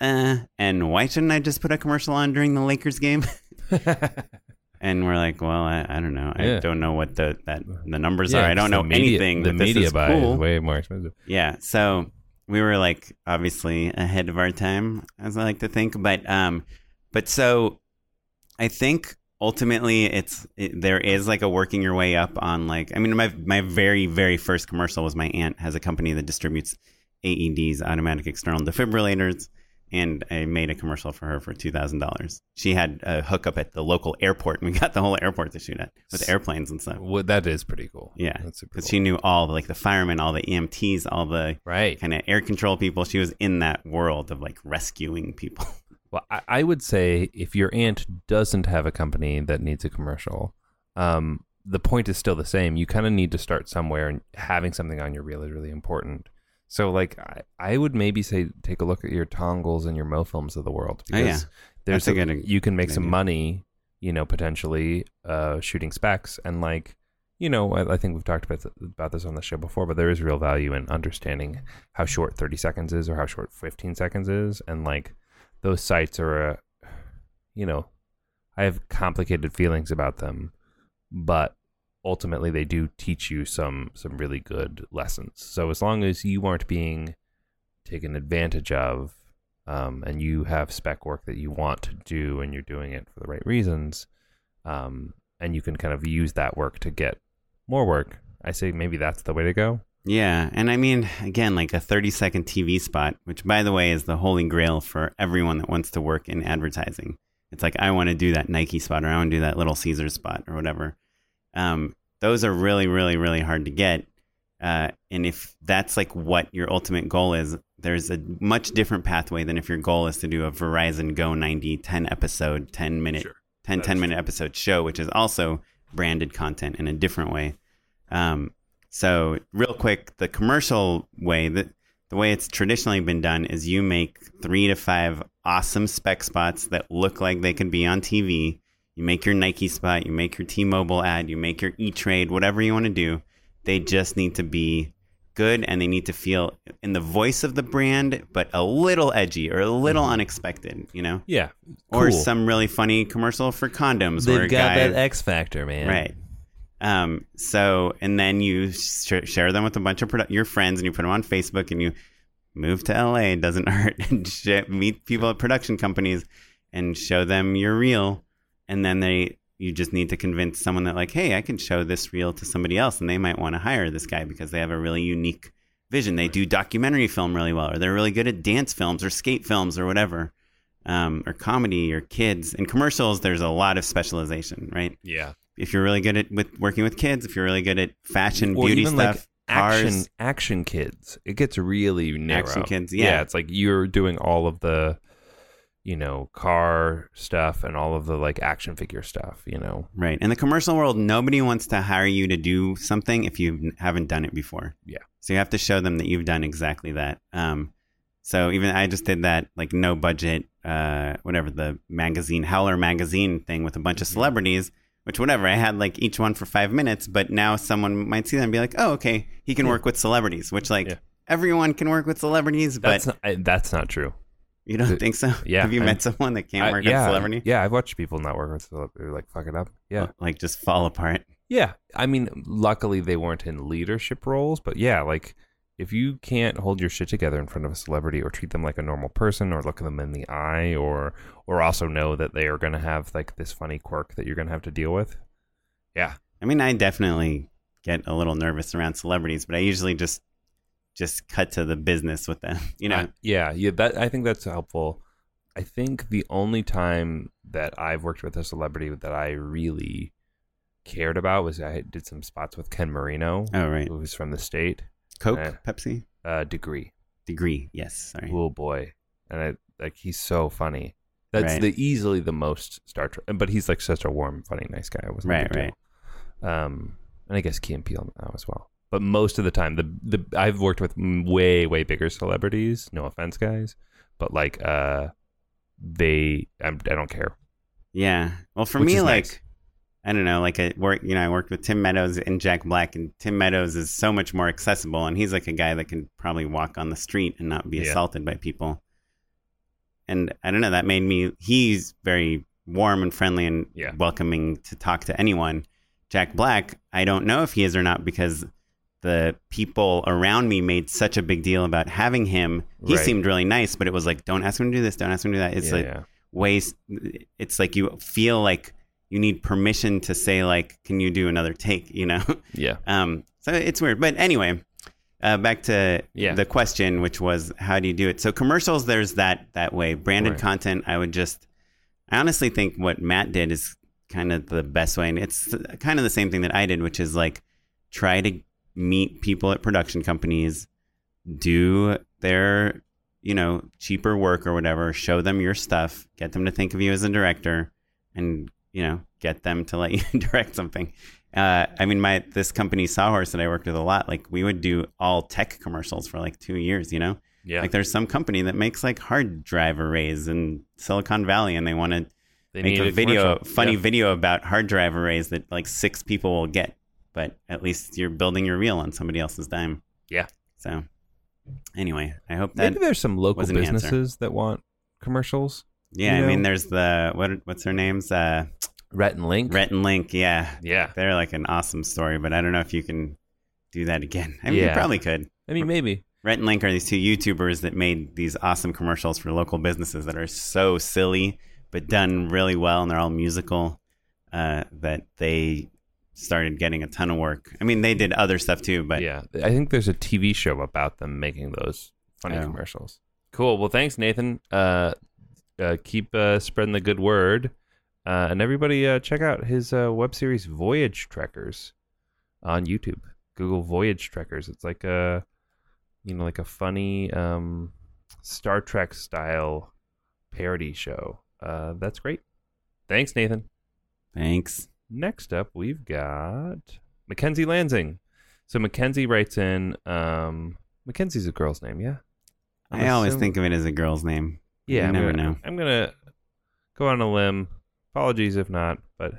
B: uh, and why shouldn't I just put a commercial on during the Lakers game? [LAUGHS] and we're like, well, I, I don't know. I
A: Yeah.
B: don't know what the that the numbers
A: Yeah,
B: are. I don't know
A: media-
B: anything.
A: The media buy
B: cool.
A: is way more expensive.
B: Yeah. So we were like obviously ahead of our time, as I like to think. But um, but so I think ultimately it's it, there is like a working your way up on like I mean my my very very first commercial was my aunt has a company that distributes AEDs, automatic external defibrillators. And I made a commercial for her for two thousand dollars. She had a hookup at the local airport, and we got the whole airport to shoot at with airplanes and stuff.
A: Well, that is pretty cool.
B: Yeah, because
A: cool.
B: she knew all the, like the firemen, all the EMTs, all the
A: right.
B: kind of air control people. She was in that world of like rescuing people.
A: Well, I, I would say if your aunt doesn't have a company that needs a commercial, um, the point is still the same. You kind of need to start somewhere, and having something on your reel is really important. So, like, I, I would maybe say take a look at your Tongals and your MOFILMs of the world
B: Oh, yeah.
A: there's
B: That's a
A: you can make some money, you know, potentially uh, shooting specs and like, you know, I, I think we've talked about th- about this on the show before, but there is real value in understanding how short 30 seconds is or how short 15 seconds is, and like those sites are, you know, I have complicated feelings about them, but ultimately they do teach you some some really good lessons. So as long as you aren't being taken advantage of um, and you have spec work that you want to do and you're doing it for the right reasons um, and you can kind of use that work to get more work i say maybe that's the way to go
B: Yeah, and I mean, again, like a 30 second TV spot, which by the way is the holy grail for everyone that wants to work in advertising. It's like I want to do that Nike spot or I want to do that Little Caesar spot or whatever. Um, those are really, really, really hard to get. Uh, and if that's like what your ultimate goal is, there's a much different pathway than if your goal is to do a Verizon Go 90 10 episode, 10 minute,
A: Sure.
B: 10, 10
A: is
B: minute episode show, which is also branded content in a different way. Um, so, real quick, the commercial way that the way it's traditionally been done is you make three to five awesome spec spots that look like they could be on TV. You make your Nike spot, you make your T-Mobile ad, you make your E-Trade, whatever you want to do. They just need to be good and they need to feel in the voice of the brand, but a little edgy or a little mm-hmm. unexpected, you know?
A: yeah Cool.
B: Or some really funny commercial for condoms
A: they've got
B: guy
A: that x factor man
B: Right. Um, so, and then you sh- share them with a bunch of produ- your friends and you put them on Facebook and you move to LA. Doesn't [LAUGHS] hurt. And sh- meet people at production companies and show them your reel. And then they, you just need to convince someone that, like, hey, I can show this reel to somebody else and they might want to hire this guy because they have a really unique vision. They do documentary film really well, or they're really good at dance films or skate films or whatever. Um, or comedy or kids. In commercials, there's a lot of specialization, right?
A: yeah
B: if you're really good at with working with kids, if you're really good at fashion,
A: or
B: beauty
A: even
B: stuff,
A: like action
B: cars,
A: action kids it gets really narrow
B: Action kids, yeah.
A: it's like you're doing all of the you know car stuff and all of the like action figure stuff you know
B: right? In the commercial world, nobody wants to hire you to do something if you haven't done it before.
A: Yeah.
B: So you have to show them that you've done exactly that. Um, so even I just did that like no budget, uh, whatever the magazine Howler magazine thing with a bunch of
A: Mm-hmm.
B: Which whatever I had like each one for five minutes, but now someone might see that and be like, "Oh, okay, he can work with celebrities." Which like
A: Yeah.
B: everyone can work with celebrities, but
A: that's not, I, that's not true
B: you don't
A: the-
B: think so?
A: yeah,
B: Have you
A: I'm-
B: met someone that can't
A: I-
B: work
A: yeah,
B: with celebrity?
A: Yeah, I've watched people not work with celebrity like fuck it up. Yeah.
B: like just fall apart.
A: Yeah. I mean, luckily they weren't in leadership roles, but yeah, like if you can't hold your shit together in front of a celebrity or treat them like a normal person or look them in the eye or or also know that they are going to have like this funny quirk that you're going to have to deal with. Yeah.
B: I mean, I definitely get a little nervous around celebrities, but I usually just just cut to the business with them. [LAUGHS] You know,
A: I- yeah, yeah, that I think that's helpful. I think the only time that I've worked with a celebrity that I really cared about was I did some spots with Ken Marino,
B: oh right,
A: who was from the state.
B: Coke,
A: uh,
B: Pepsi,
A: Uh, degree.
B: degree. Yes, sorry.
A: Oh boy, and I like he's so funny. That's
B: Right.
A: the easily the most starstruck, but he's like such a warm, funny, nice guy. It wasn't
B: Right,
A: deal. Um, and I guess Key and Peele now as well. But most of the time, the the I've worked with way way bigger celebrities. No offense, guys, but like uh, they I'm, I don't care.
B: Yeah. Well, for
A: Which
B: me, like
A: nice.
B: I don't know, like I work. You know, I worked with Tim Meadows and Jack Black, and Tim Meadows is so much more accessible, and he's like a guy that can probably walk on the street and not be
A: Yeah.
B: assaulted by people. And I don't know, that made me. He's very warm and friendly and
A: Yeah.
B: welcoming to talk to anyone. Jack Black, I don't know if he is or not because the people around me made such a big deal about having him. He
A: Right.
B: seemed really nice, but it was like, don't ask him to do this, don't ask him to do that. It's
A: yeah,
B: like ways it's like you feel like you need permission to say like can you do another take you know [LAUGHS]
A: yeah.
B: um so it's weird but anyway uh, back to
A: Yeah.
B: the question which was how do you do it so commercials there's that that way branded
A: Right.
B: content i would just i honestly think what matt did is kind of the best way and it's kind of the same thing that i did which is like try to meet people at production companies do their you know cheaper work or whatever show them your stuff get them to think of you as a director and you know get them to let you [LAUGHS] direct something Uh, I mean, my this company Sawhorse that I worked with a lot, like we would do all tech commercials for like two years. You know,
A: Yeah.
B: like there's some company that makes like hard drive arrays in Silicon Valley, and they want to
A: they
B: make
A: need
B: a video,
A: commercial.
B: funny
A: Yeah.
B: video about hard drive arrays that like six people will get, but at least you're building your reel on somebody else's dime.
A: Yeah.
B: So, anyway, I hope that.
A: Maybe there's some local
B: was an answer.
A: businesses that want commercials.
B: yeah,
A: you
B: I mean, there's the what? What's their name's? Uh,
A: Rhett and Link.
B: Rhett and Link. Yeah,
A: Yeah.
B: they're like an awesome story, but I don't know if you can do that again. I mean, you probably could.
A: I mean, maybe.
B: Rhett and Link are these two YouTubers that made these awesome commercials for local businesses that are so silly but done really well, and they're all musical. Uh, that they started getting a ton of work. I mean, they did other stuff too, but
A: yeah. I think there's a TV show about them making those funny
B: Oh.
A: commercials. Cool. Well, thanks, Nathan. Uh, uh, keep uh, spreading the good word. Uh, and everybody, uh, check out his uh, web series Voyage Trekkers on YouTube. Google Voyage Trekkers. It's like a, you know, like a funny um, Star Trek style parody show. Uh, that's great. Thanks, Nathan.
B: thanks.
A: Next up, we've got Mackenzie Lansing. So Mackenzie writes in. Um, Mackenzie's a girl's name, yeah. I'm
B: I always think of it as a girl's name.
A: Yeah,
B: you
A: I'm
B: never
A: gonna,
B: know.
A: I'm gonna go on a limb. Apologies if not, but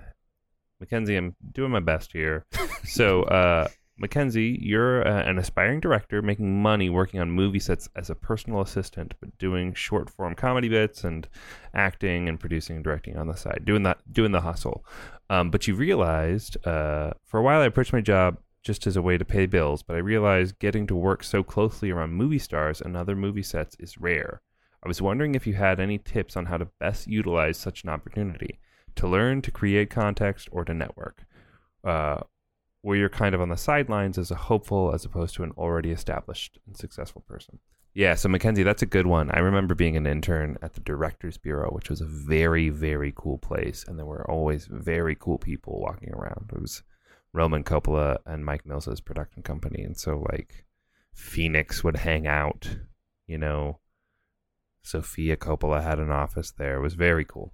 A: Mackenzie, I'm doing my best here. [LAUGHS] so, uh, Mackenzie, you're uh, an aspiring director making money working on movie sets as a personal assistant, but doing short form comedy bits and acting and producing and directing on the side, doing that, doing the hustle. Um, but you realized uh, for a while I approached my job just as a way to pay bills, but I realized getting to work so closely around movie stars and other movie sets is rare. I was wondering if you had any tips on how to best utilize such an opportunity to learn, to create context, or to network. Uh, where you're kind of on the sidelines as a hopeful as opposed to an already established and successful person. Yeah, so Mackenzie, that's a good one. I remember being an intern at the Directors Bureau, which was a very, very cool place, and there were always very cool people walking around. It was Roman Coppola and Mike Mills's production company, and so like Phoenix would hang out, you know. Sofia Coppola had an office there. It was very cool.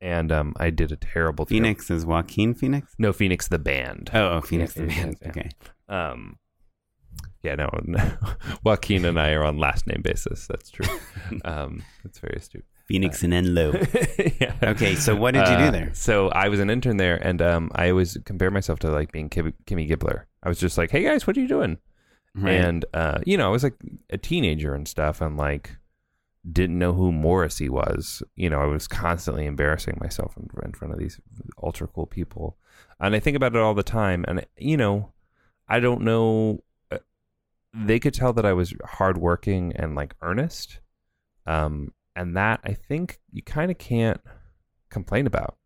A: And um, I did a terrible thing.
B: Phoenix is Joaquin Phoenix.
A: no, Phoenix the band.
B: Oh, oh Phoenix the band.
A: yeah.
B: Okay.
A: Um, yeah, no, [LAUGHS] no. Joaquin and I are on last name basis. That's true. [LAUGHS] um, that's very astute.
B: Phoenix and Enlow. [LAUGHS]
A: yeah.
B: Okay, so what did you do
A: Uh,
B: there?
A: So I was an intern there, and um, I always compare myself to like being Kim- Kimmy Gibbler. I was just like, "Hey guys, what are you doing?"
B: Right.
A: And uh, you know, I was like a teenager and stuff, and like didn't know who Morrissey was. You know, I was constantly embarrassing myself in, in front of these ultra cool people, and I think about it all the time. And you know, I don't know. uh, They could tell that I was hardworking and like earnest, um, and that I think you kind of can't complain about.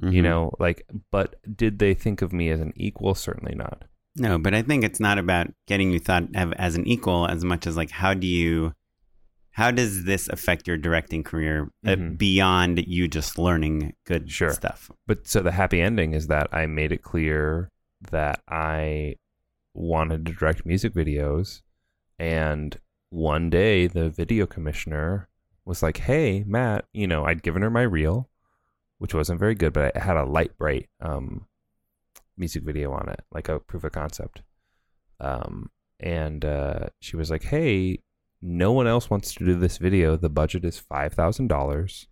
A: You
B: Mhm.
A: know, like, but did they think of me as an equal? Certainly not.
B: No, but I think it's not about getting you thought of as an equal as much as like how do you how does this affect your directing career uh,
A: Mhm.
B: beyond you just learning good
A: Sure.
B: stuff?
A: But so the happy ending is that I made it clear that I wanted to direct music videos. And one day the video commissioner was like, Hey, Matt, you know, I'd given her my reel, which wasn't very good, but I had a light bright um, music video on it, like a proof of concept. Um, and uh, she was like, Hey, no one else wants to do this video. The budget is $5,000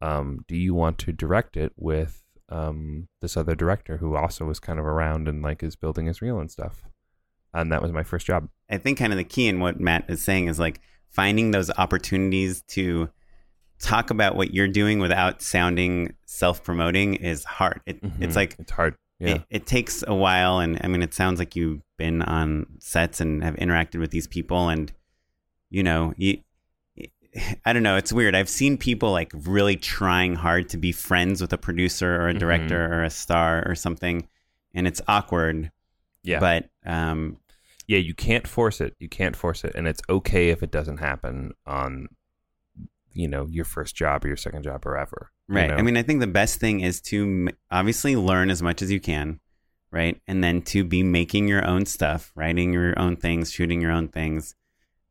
A: um, do you want to direct it with um, this other director who also was kind of around and like is building his reel and stuff? And that was my first job.
B: I think kind of the key in what Matt is saying is like finding those opportunities to talk about what you're doing without sounding self-promoting is hard. It, It's
A: Mhm.
B: like
A: it's hard. Yeah.
B: it, it takes a while and i mean it sounds like you've been on sets and have interacted with these people and you know you [SIGHS] i don't know it's weird i've seen people like really trying hard to be friends with a producer or a
A: Mhm.
B: director or a star or something and it's awkward
A: yeah.
B: but um
A: yeah. You can't force it. You can't force it. And it's okay if it doesn't happen on, you know, your first job or your second job or ever. you
B: right
A: know?
B: i mean i think the best thing is to obviously learn as much as you can right and then to be making your own stuff writing your own things shooting your own things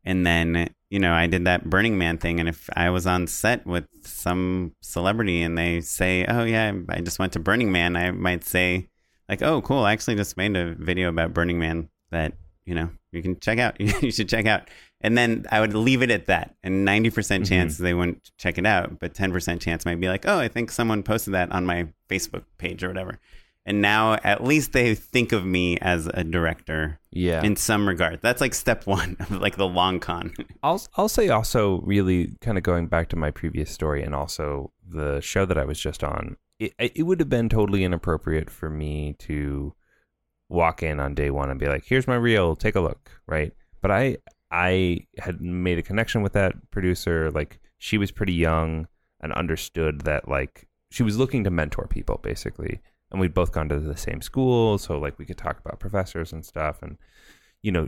B: and then you know i did that burning man thing and if i was on set with some celebrity and they say oh yeah i just went to burning man i might say like, oh, cool, I actually just made a video about Burning Man that you know you can check out. [LAUGHS] you should check out. And then I would leave it at that. And 90%
A: Mhm.
B: chance they wouldn't check it out, but 10% chance might be like, oh, I think someone posted that on my Facebook page or whatever. And now at least they think of me as a director
A: Yeah.
B: in some regard. That's like step one of like the long con. [LAUGHS]
A: I'll I'll say also really kind of going back to my previous story and also the show that I was just on. It it would have been totally inappropriate for me to walk in on day one and be like, "Here's my reel, take a look," right? But I I had made a connection with that producer. Like she was pretty young and understood that like she was looking to mentor people basically, and we'd both gone to the same school, so like we could talk about professors and stuff, and you know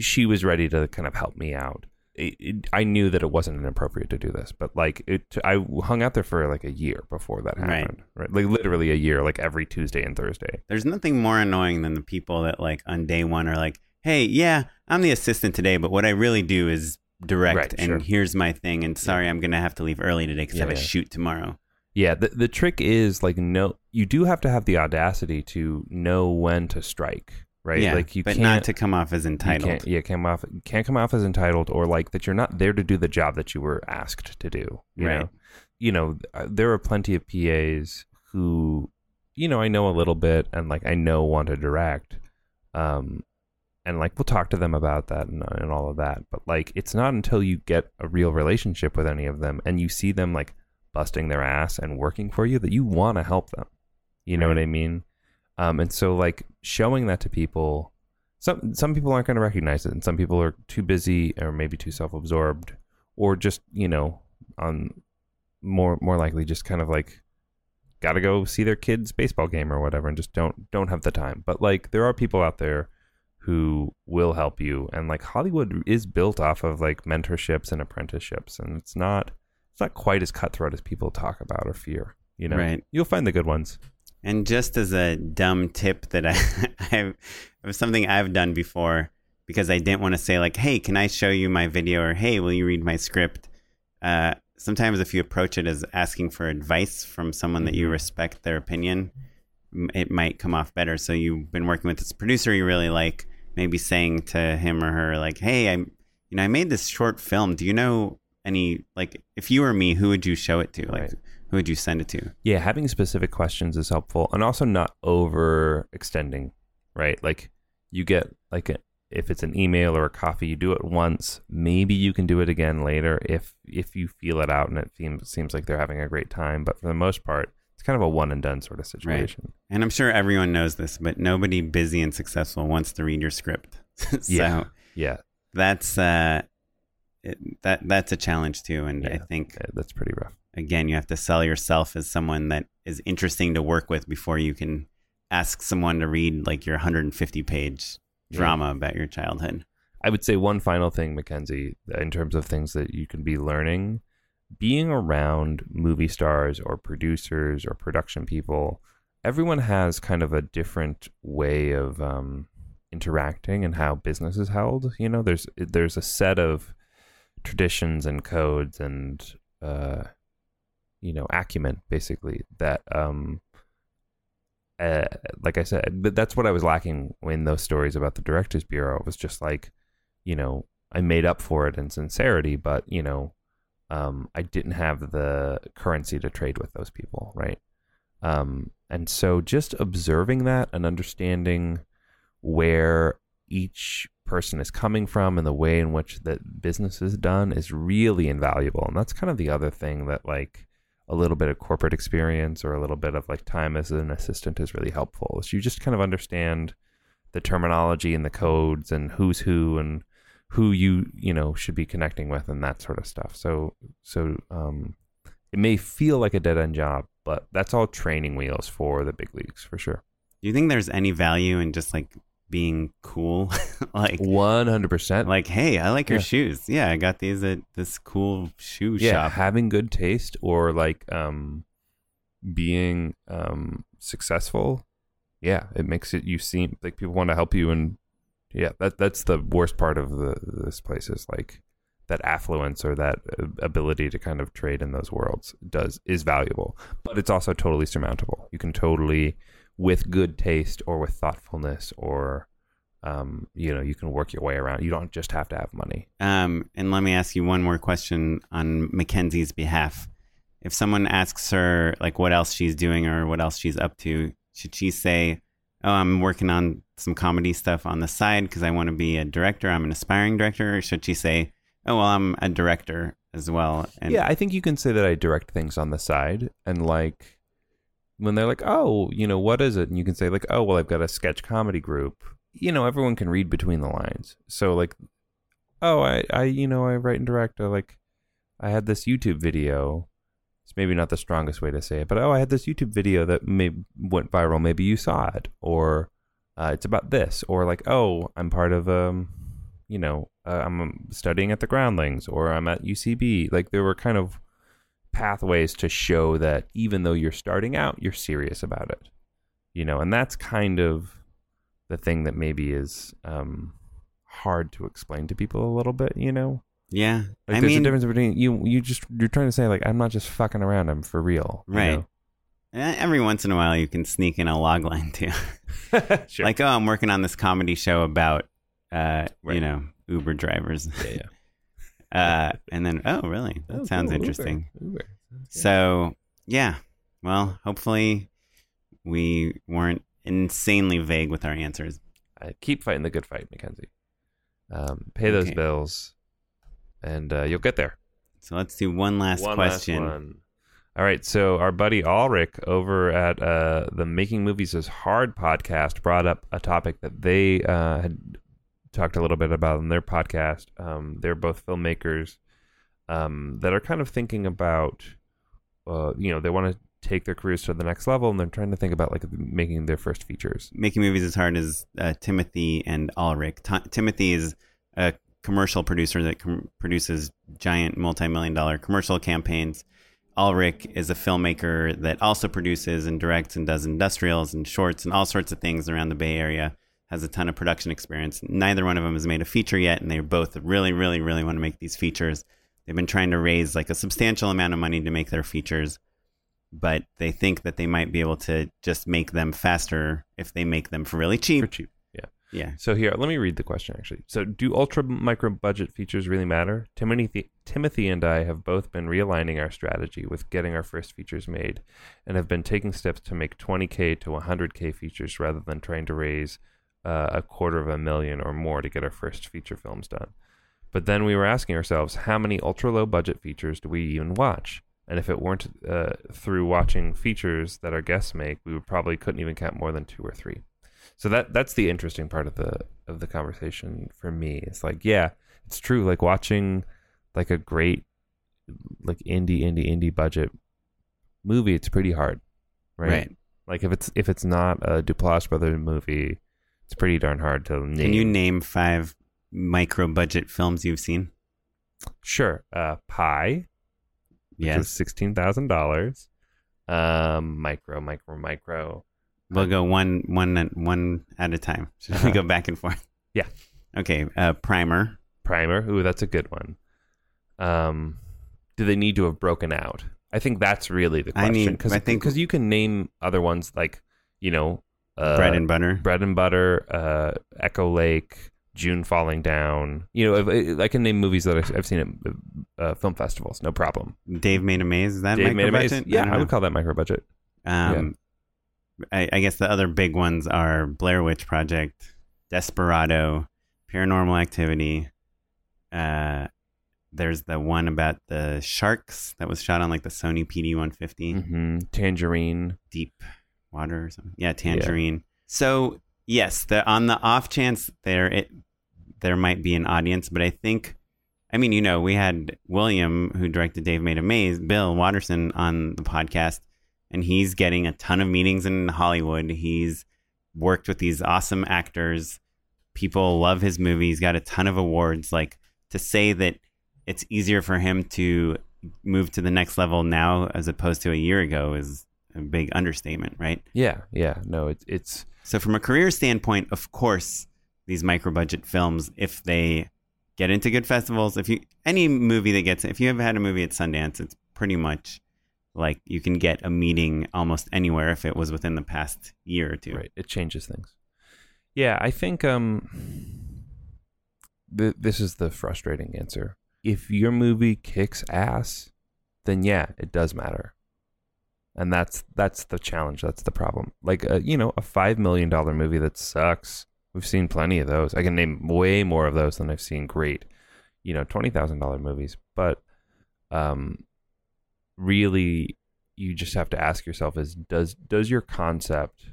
A: she was ready to kind of help me out. It, it, I knew that it wasn't inappropriate to do this, but like it, I hung out there for like a year before that happened. Right, like literally a year, like every Tuesday and Thursday.
B: There's nothing more annoying than the people that like on day one are like, "Hey, yeah, I'm the assistant today, but what I really do is direct,
A: Right,
B: and
A: sure.
B: here's my thing. And sorry, I'm gonna have to leave early today because
A: Yeah,
B: I have a
A: yeah.
B: shoot tomorrow."
A: Yeah, the the trick is like no, you do have to have the audacity to know when to strike, right?
B: Yeah,
A: like you
B: but
A: can't
B: not to come off as
A: you
B: entitled.
A: can't, yeah, come off can't come off as entitled or like that you're not there to do the job that you were asked to do. You
B: Right.
A: know, you know, uh, there are plenty of PAs who, you know, I know a little bit and like I know want to direct, um, and like we'll talk to them about that and, and all of that. But like, it's not until you get a real relationship with any of them and you see them like busting their ass and working for you that you want to help them. You know
B: Right.
A: what I mean? Um, and so like showing that to people, some some people aren't going to recognize it, and some people are too busy or maybe too self-absorbed, or just you know on more more likely just kind of like got to go see their kids baseball game or whatever and just don't don't have the time but like there are people out there who will help you and like hollywood is built off of like mentorships and apprenticeships and it's not not quite as cutthroat as people talk about or fear you know
B: Right.
A: you'll find the good ones
B: And just as a dumb tip that [LAUGHS] I, I've, it was something I've done before because I didn't want to say like, "Hey, can I show you my video?" or "Hey, will you read my script?" Uh, sometimes if you approach it as asking for advice from someone that you
A: Mhm.
B: respect their opinion, it might come off better. So you've been working with this producer you really like, maybe saying to him or her like, "Hey, I, you know, I made this short film. Do you know any like if you were me, who would you show it to? Like,
A: Right.
B: who would you send it to?"
A: yeah having specific questions is helpful and also not overextending right like you get like a, if it's an email or a coffee you do it once maybe you can do it again later if if you feel it out and it seems seems like they're having a great time but for the most part it's kind of a one and done sort of situation
B: And I'm sure everyone knows this, but nobody busy and successful wants to read your script. [LAUGHS] so
A: Yeah. yeah
B: that's uh, it, that that's a challenge too. And I think
A: yeah, that's pretty rough
B: again, you have to sell yourself as someone that is interesting to work with before you can ask someone to read like your 150 page
A: Yeah.
B: drama about your childhood.
A: I would say one final thing, Mackenzie, in terms of things that you can be learning, being around movie stars or producers or production people, everyone has kind of a different way of um, interacting and how business is held. You know, there's there's a set of traditions and codes and uh, you know acumen basically that um, uh, like I said, that's what I was lacking in those stories about the Directors Bureau. It was just like, you know, I made up for it in sincerity, but you know, um, I didn't have the currency to trade with those people, right? Um, and so just observing that and understanding where each person is coming from and the way in which that business is done is really invaluable. And that's kind of the other thing that like a little bit of corporate experience or a little bit of like time as an assistant is really helpful. Is you just kind of understand the terminology and the codes and who's who and who you you know should be connecting with and that sort of stuff. So so um, it may feel like a dead end job, but that's all training wheels for the big leagues for sure.
B: Do you think there's any value in just like being cool? [LAUGHS] like,
A: One hundred percent.
B: like, hey, I like your
A: Yeah.
B: shoes. Yeah, I got these at this cool shoe
A: yeah,
B: shop.
A: having good taste or like um being um successful. Yeah, it makes it you seem like people want to help you and yeah, that that's the worst part of the this place is like that affluence or that uh, ability to kind of trade in those worlds does is valuable, but it's also totally surmountable. You can totally with good taste or with thoughtfulness or um, you know, you can work your way around. You don't just have to have money.
B: Um, and let me ask you one more question on Mackenzie's behalf. If someone asks her like what else she's doing or what else she's up to, should she say, "Oh, I'm working on some comedy stuff on the side because I want to be a director. I'm an aspiring director," or should she say, "Oh, well, I'm a director as well"? And
A: yeah, I think you can say that I direct things on the side and like when they're like, "Oh, you know, what is it?" and you can say like, "Oh, well, I've got a sketch comedy group." You know, everyone can read between the lines. So like, "Oh, I I you know, I write and direct I like I had this YouTube video it's maybe not the strongest way to say it, but oh, I had this YouTube video that may went viral. Maybe you saw it, or uh, it's about this, or like, oh, I'm part of um, you know, uh, I'm studying at the Groundlings, or I'm at UCB. Like there were kind of pathways to show that even though you're starting out, you're serious about it, you know, and that's kind of the thing that maybe is um hard to explain to people a little bit, you know.
B: yeah,
A: Like
B: I
A: there's
B: mean,
A: a difference between you. You just you're trying to say like I'm not just fucking around. I'm for real. you
B: Right.
A: know?
B: eh, every once in a while you can sneak in a log line too. [LAUGHS]
A: sure.
B: Like, oh, I'm working on this comedy show about, uh, you know, Uber drivers.
A: yeah, yeah.
B: Uh, and then, oh, really? That
A: Oh,
B: sounds
A: cool, Uber,
B: interesting.
A: Uber.
B: So, yeah. Well, hopefully we weren't insanely vague with our answers.
A: Uh, keep fighting the good fight, Mackenzie. Um, pay those
B: Okay.
A: bills, and uh, you'll get there.
B: So let's do one last
A: One
B: question.
A: Last one. All right, so our buddy Ulrich over at uh, the Making Movies is Hard podcast brought up a topic that they uh, had talked a little bit about in their podcast. Um, they're both filmmakers um, that are kind of thinking about, uh, you know, they want to take their careers to the next level, and they're trying to think about like making their first features.
B: Making movies as hard as uh, Timothy and Ulrich. Ti Timothy is a commercial producer that com- produces giant multi-million dollar commercial campaigns. Ulrich is a filmmaker that also produces and directs and does industrials and shorts and all sorts of things around the Bay Area. Has a ton of production experience. Neither one of them has made a feature yet, and they both really, really, really want to make these features. They've been trying to raise like a substantial amount of money to make their features, but they think that they might be able to just make them faster if they make them for really cheap.
A: For cheap, yeah.
B: Yeah.
A: So here, let me read the question actually. So, do ultra micro budget features really matter? Timothy, Timothy and I have both been realigning our strategy with getting our first features made, and have been taking steps to make 20k to 100k features rather than trying to raise uh, a quarter of a million or more to get our first feature films done. But then we were asking ourselves, how many ultra low budget features do we even watch? And if it weren't uh, through watching features that our guests make, we would probably couldn't even count more than two or three. So that that's the interesting part of the of the conversation for me. It's like, yeah, it's true. Like watching like a great like indie indie indie budget movie, it's pretty hard, right?
B: Right.
A: Like if it's if it's not a Duplass brother movie, it's pretty darn hard to name.
B: Can you name five micro budget films you've seen?
A: Sure. Uh, Pi, which
B: Yes.
A: is sixteen thousand dollars. Um, micro, micro, micro.
B: We'll go one one at- one at a time. Should [LAUGHS] we go back and forth?
A: Yeah.
B: Okay. Uh, Primer.
A: Primer. Ooh, that's a good one. Um, do they need to have broken out? I think that's really the
B: I
A: question.
B: mean,
A: because
B: I think- because
A: you can name other ones like you know, uh,
B: Bread and butter.
A: bread and butter, uh, Echo Lake, June Falling Down. You know, if, I can name movies that I've- seen at uh, film festivals, no problem.
B: Dave made a maze. Is that
A: Dave
B: micro
A: made a maze.
B: budget?
A: Yeah,
B: don't
A: I, would call that micro budget.
B: Um, I, I guess the other big ones are Blair Witch Project, Desperado, Paranormal Activity. Uh, there's the one about the sharks that was shot on like the Sony PD 150,
A: hmm Tangerine.
B: deep water or something. Yeah, Tangerine. So yes, the on the off chance there it there might be an audience, but I think. I mean, you know, we had William, who directed Dave Made a Maze, Bill Watterson on the podcast, and he's getting a ton of meetings in Hollywood. He's worked with these awesome actors. People love his movie. He's got a ton of awards. Like to say that it's easier for him to move to the next level now as opposed to a year ago is a big understatement, right?
A: Yeah, yeah. No, it's it's
B: So from a career standpoint, of course, these micro budget films, if they get into good festivals, if you any movie that gets if you have had a movie at Sundance, it's pretty much like you can get a meeting almost anywhere if it was within the past year or two.
A: Right. It changes things. Yeah, I think um th- this is the frustrating answer. If your movie kicks ass, then yeah, it does matter. And that's that's the challenge, that's the problem. Like uh, you know, a 5 million dollar movie that sucks. We've seen plenty of those. I can name way more of those than I've seen great, you know, $20,000 movies, but um really you just have to ask yourself is does does your concept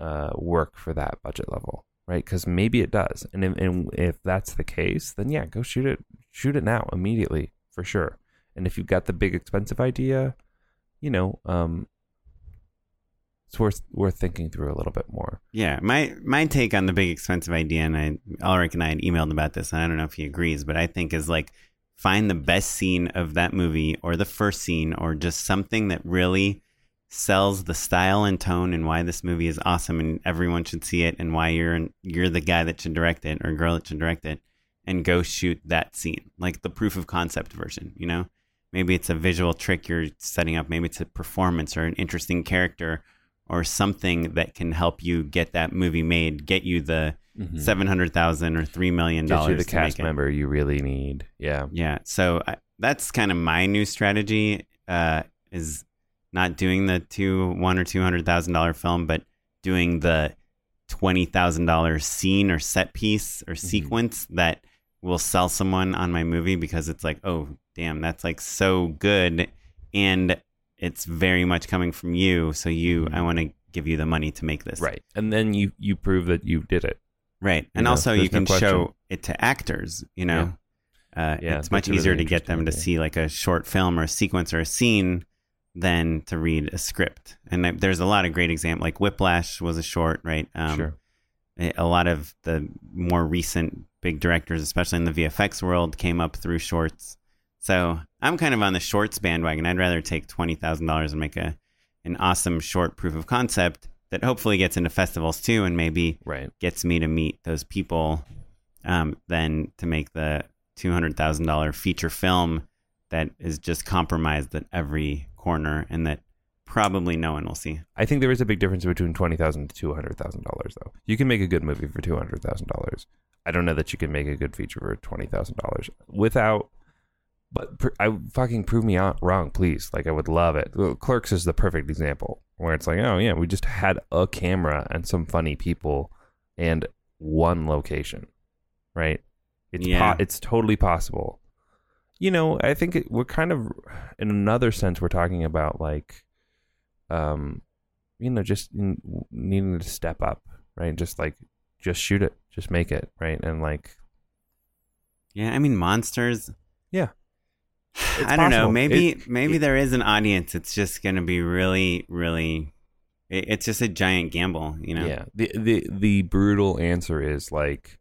A: uh, work for that budget level, right? Because maybe it does, and if, and if that's the case, then yeah, go shoot it, shoot it now, immediately, for sure. And if you've got the big expensive idea, you know, um, it's worth worth thinking through a little bit more.
B: Yeah, my my take on the big expensive idea, and I Ulrich and I had emailed about this, and I don't know if he agrees, but I think is like find the best scene of that movie or the first scene or just something that really sells the style and tone and why this movie is awesome and everyone should see it and why you're you're the guy that should direct it or girl that should direct it and go shoot that scene like the proof of concept version you know maybe it's a visual trick you're setting up maybe it's a performance or an interesting character or something that can help you get that movie made get you the
A: Mm-hmm.
B: seven hundred thousand or three million
A: Gives you
B: dollars
A: the cast member you really need. Yeah,
B: Yeah. So I, that's kind of my new strategy uh, is not doing the two one or two hundred thousand dollar film, but doing the twenty thousand dollar scene or set piece or sequence that will sell someone on my movie because it's like, oh damn, that's like so good, and it's very much coming from you. So you, I want to give you the money to make this.
A: right. And then you you prove that you did it.
B: Right. And
A: know,
B: also you can
A: question.
B: show it to actors, you know. Uh,
A: Yeah,
B: it's much
A: a really
B: easier to get them to see like a short film or a sequence or a scene than to read a script. And th- there's a lot of great examples. Like Whiplash was a short, right? Um,
A: sure.
B: A a lot of the more recent big directors, especially in the VFX world, came up through shorts. So I'm kind of on the shorts bandwagon. I'd rather take twenty thousand dollars and make a an awesome short proof of concept that hopefully gets into festivals too, and maybe
A: Right.
B: gets me to meet those people um, than to make the two hundred thousand dollar feature film that is just compromised at every corner and that probably no one will see.
A: I think there is a big difference between twenty thousand to two hundred thousand dollars, though. You can make a good movie for two hundred thousand dollars. I don't know that you can make a good feature for twenty thousand dollars without. But pr- I fucking prove me out wrong, please. Like I would love it. Well, Clerks is the perfect example where it's like, oh yeah, we just had a camera and some funny people and one location, right? It's
B: Yeah.
A: po- it's totally possible. You know, I think it, we're kind of, in another sense, we're talking about like, um, you know, just needing to step up, right? Just like, just shoot it, just make it, right? And like,
B: Yeah, I mean monsters.
A: Yeah. [SIGHS] It's
B: I don't know. Maybe
A: It-
B: maybe
A: it-
B: there is an audience. It's just going to be really, really. it- It's just a giant gamble, you know.
A: yeah, the the the brutal answer is like,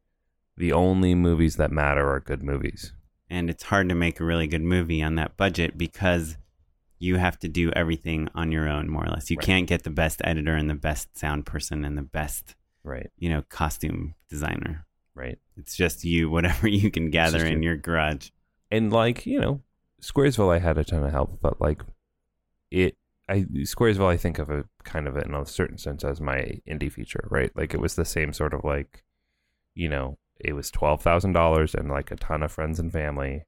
A: the only movies that matter are good movies.
B: And it's hard to make a really good movie on that budget because you have to do everything on your own, more or less. You
A: Right.
B: can't get the best editor and the best sound person and the best,
A: Right,
B: you know, costume designer.
A: right.
B: It's just you, [LAUGHS] whatever you can gather in
A: you.
B: your garage.
A: and like you know squaresville i had a ton of help but like it i squaresville i think of it kind of in a certain sense as my indie feature right like it was the same sort of like you know it was $12000 and like a ton of friends and family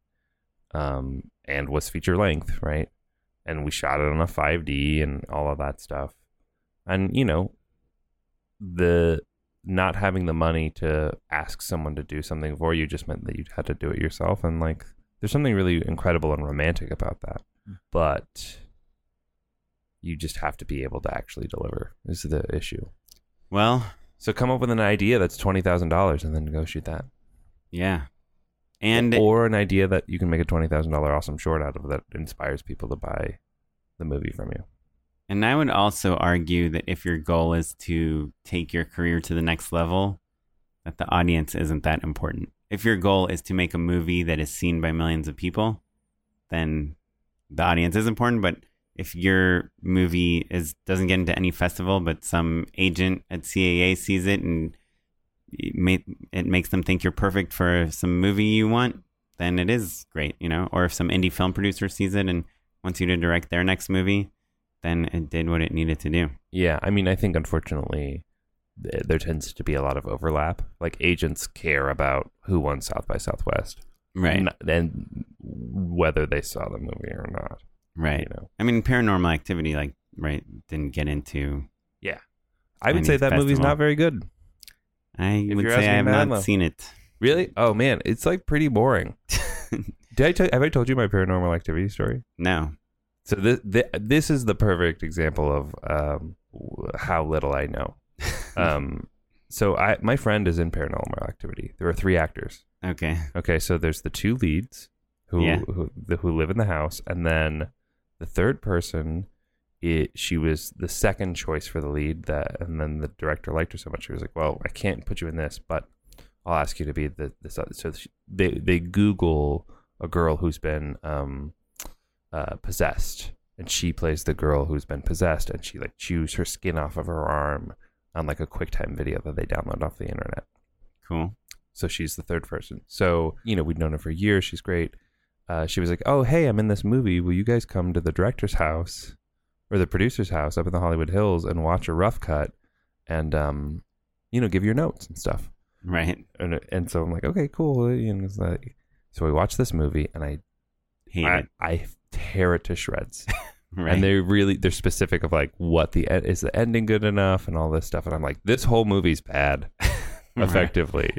A: um and was feature length right and we shot it on a 5d and all of that stuff. And you know the not having the money to ask someone to do something for you just meant that you had to do it yourself. And like there's something really incredible and romantic about that. Hmm. But you just have to be able to actually deliver is the issue.
B: Well,
A: so come up with an idea that's $20000 and then go shoot that.
B: Yeah. And
A: or an idea that you can make a $20000 awesome short out of that inspires people to buy the movie from you
B: And I would also argue that if your goal is to take your career to the next level, that the audience isn't that important. If your goal is to make a movie that is seen by millions of people, then the audience is important. But if your movie is doesn't get into any festival, but some agent at CAA sees it and it, may, it makes them think you're perfect for some movie you want, then it is great, you know. Or if some indie film producer sees it and wants you to direct their next movie, then it did what it needed to do.
A: Yeah, I mean, I think unfortunately there tends to be a lot of overlap. Like agents care about who won South by Southwest,
B: Right.
A: N- and whether they saw the movie or not.
B: right.
A: You know,
B: I mean, Paranormal Activity, like, right, didn't get into.
A: yeah. I would say that movie's not very good.
B: I
A: If
B: would say I have not seen it.
A: Really? Oh man, it's like pretty boring. [LAUGHS] Did I tell? Have I told you my Paranormal Activity story?
B: No.
A: So this this is the perfect example of um, how little I know. [LAUGHS] Um, so I my friend is in Paranormal Activity. There are three actors.
B: Okay.
A: Okay, so there's the two leads who
B: Yeah.
A: who, the, who live in the house, and then the third person. It, she was the second choice for the lead. That and then the director liked her so much, she was like, "Well, I can't put you in this, but I'll ask you to be the this." Other. So she, they they Google a girl who's been um, uh, possessed, and she plays the girl who's been possessed, and she like chews her skin off of her arm on like a QuickTime video that they download off the internet.
B: Cool.
A: So she's the third person. So, you know, we'd known her for years. She's great. Uh, she was like, Oh, hey, I'm in this movie. Will you guys come to the director's house or the producer's house up in the Hollywood Hills and watch a rough cut and, um, you know, give your notes and stuff.
B: Right.
A: And, and so I'm like, Okay, cool. And it's like, so we watch this movie and I,
B: Hate
A: I,
B: it.
A: I tear it to shreds. [LAUGHS]
B: Right.
A: And they're really, they're specific of like what the, is the ending good enough and all this stuff. And I'm like, this whole movie's bad, [LAUGHS] effectively.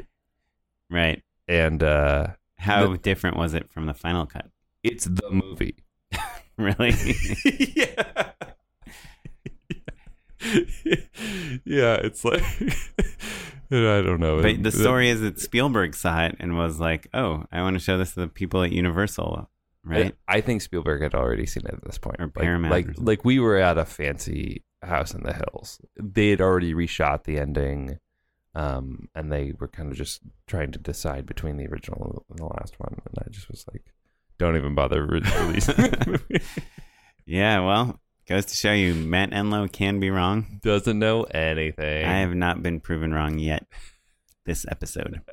B: Right.
A: And, uh,
B: How different was it from the final cut?
A: it's the movie. [LAUGHS]
B: Really?
A: yeah. [LAUGHS] yeah, it's like [LAUGHS] I don't know.
B: but the story is that Spielberg saw it and was like, "Oh, I want to show this to the people at Universal." Right?
A: I think Spielberg had already seen it at this point.
B: Or
A: Like-
B: Paramount
A: Like
B: or
A: like, we were at a fancy house in the hills. They had already reshot the ending. Um, and they were kind of just trying to decide between the original and the last one. And I just was like, don't even bother releasing. [LAUGHS]
B: Yeah. Well, goes to show you, Matt Enlow can be wrong.
A: Doesn't know anything.
B: I have not been proven wrong yet. This episode. [LAUGHS]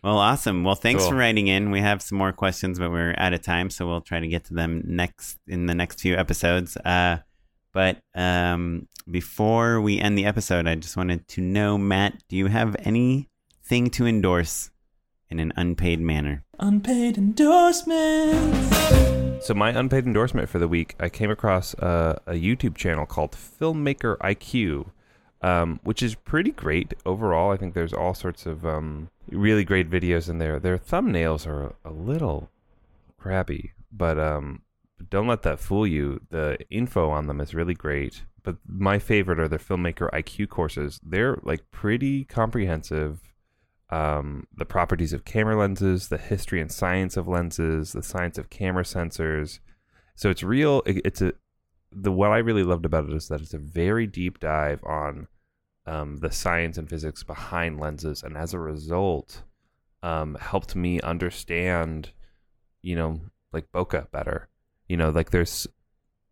B: Well, awesome. Well, thanks
A: Cool.
B: for writing in. We have some more questions, but we're out of time, so we'll try to get to them next in the next few episodes. Uh, but um, before we end the episode, I just wanted to know, Matt, do you have anything to endorse in an unpaid manner?
C: Unpaid endorsements.
A: So my unpaid endorsement for the week, I came across a, a YouTube channel called Filmmaker IQ, um, which is pretty great overall. I think there's all sorts of um, really great videos in there. Their thumbnails are a little crappy, but um, don't let that fool you. The info on them is really great. But my favorite are their Filmmaker IQ courses. They're like pretty comprehensive um, the properties of camera lenses, the history and science of lenses, the science of camera sensors. So it's real. it- It's a the what I really loved about it is that it's a very deep dive on um, the science and physics behind lenses, and as a result, um, helped me understand, you know, like bokeh better. You know, like there's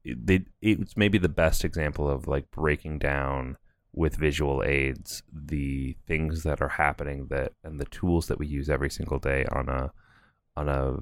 A: they it's maybe the best example of like breaking down with visual aids the things that are happening that and the tools that we use every single day on a on a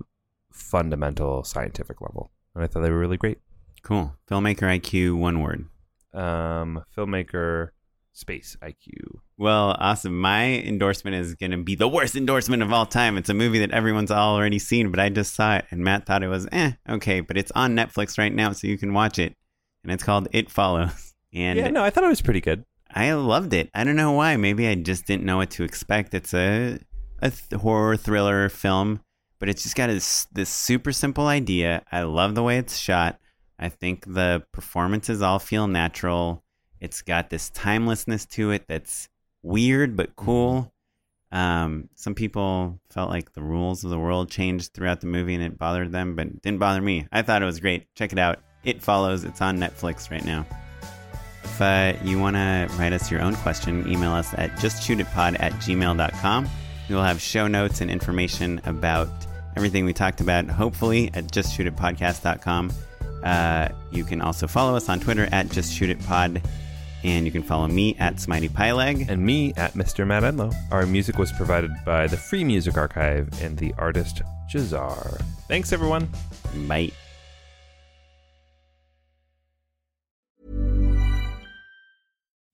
A: fundamental scientific level and i thought they were really great
B: Cool. Filmmaker IQ, one word.
A: um filmmaker space iq
B: Well, awesome. My endorsement is going to be the worst endorsement of all time. It's a movie that everyone's already seen, but I just saw it and Matt thought it was eh, okay, but it's on Netflix right now, so you can watch it. And it's called It Follows. And
A: yeah no i thought it was pretty good
B: I loved it. I don't know why. Maybe I just didn't know what to expect. It's a a th- horror thriller film, but it's just got this this super simple idea. I love the way it's shot. I think the performances all feel natural. It's got this timelessness to it that's weird but cool. Um, some people felt like the rules of the world changed throughout the movie and it bothered them, but it didn't bother me. I thought it was great. Check it out. It follows. It's on Netflix right now. If uh, you want to write us your own question, email us at justshootitpod at gmail.com. We will have show notes and information about everything we talked about, hopefully, at justshootitpodcast.com. Uh, you can also follow us on Twitter at justshootitpod, and you can follow me at SmiteyPyleg.
A: and me at mr matt our music was provided by the free music archive and the artist Jahzzar thanks everyone
B: Bye.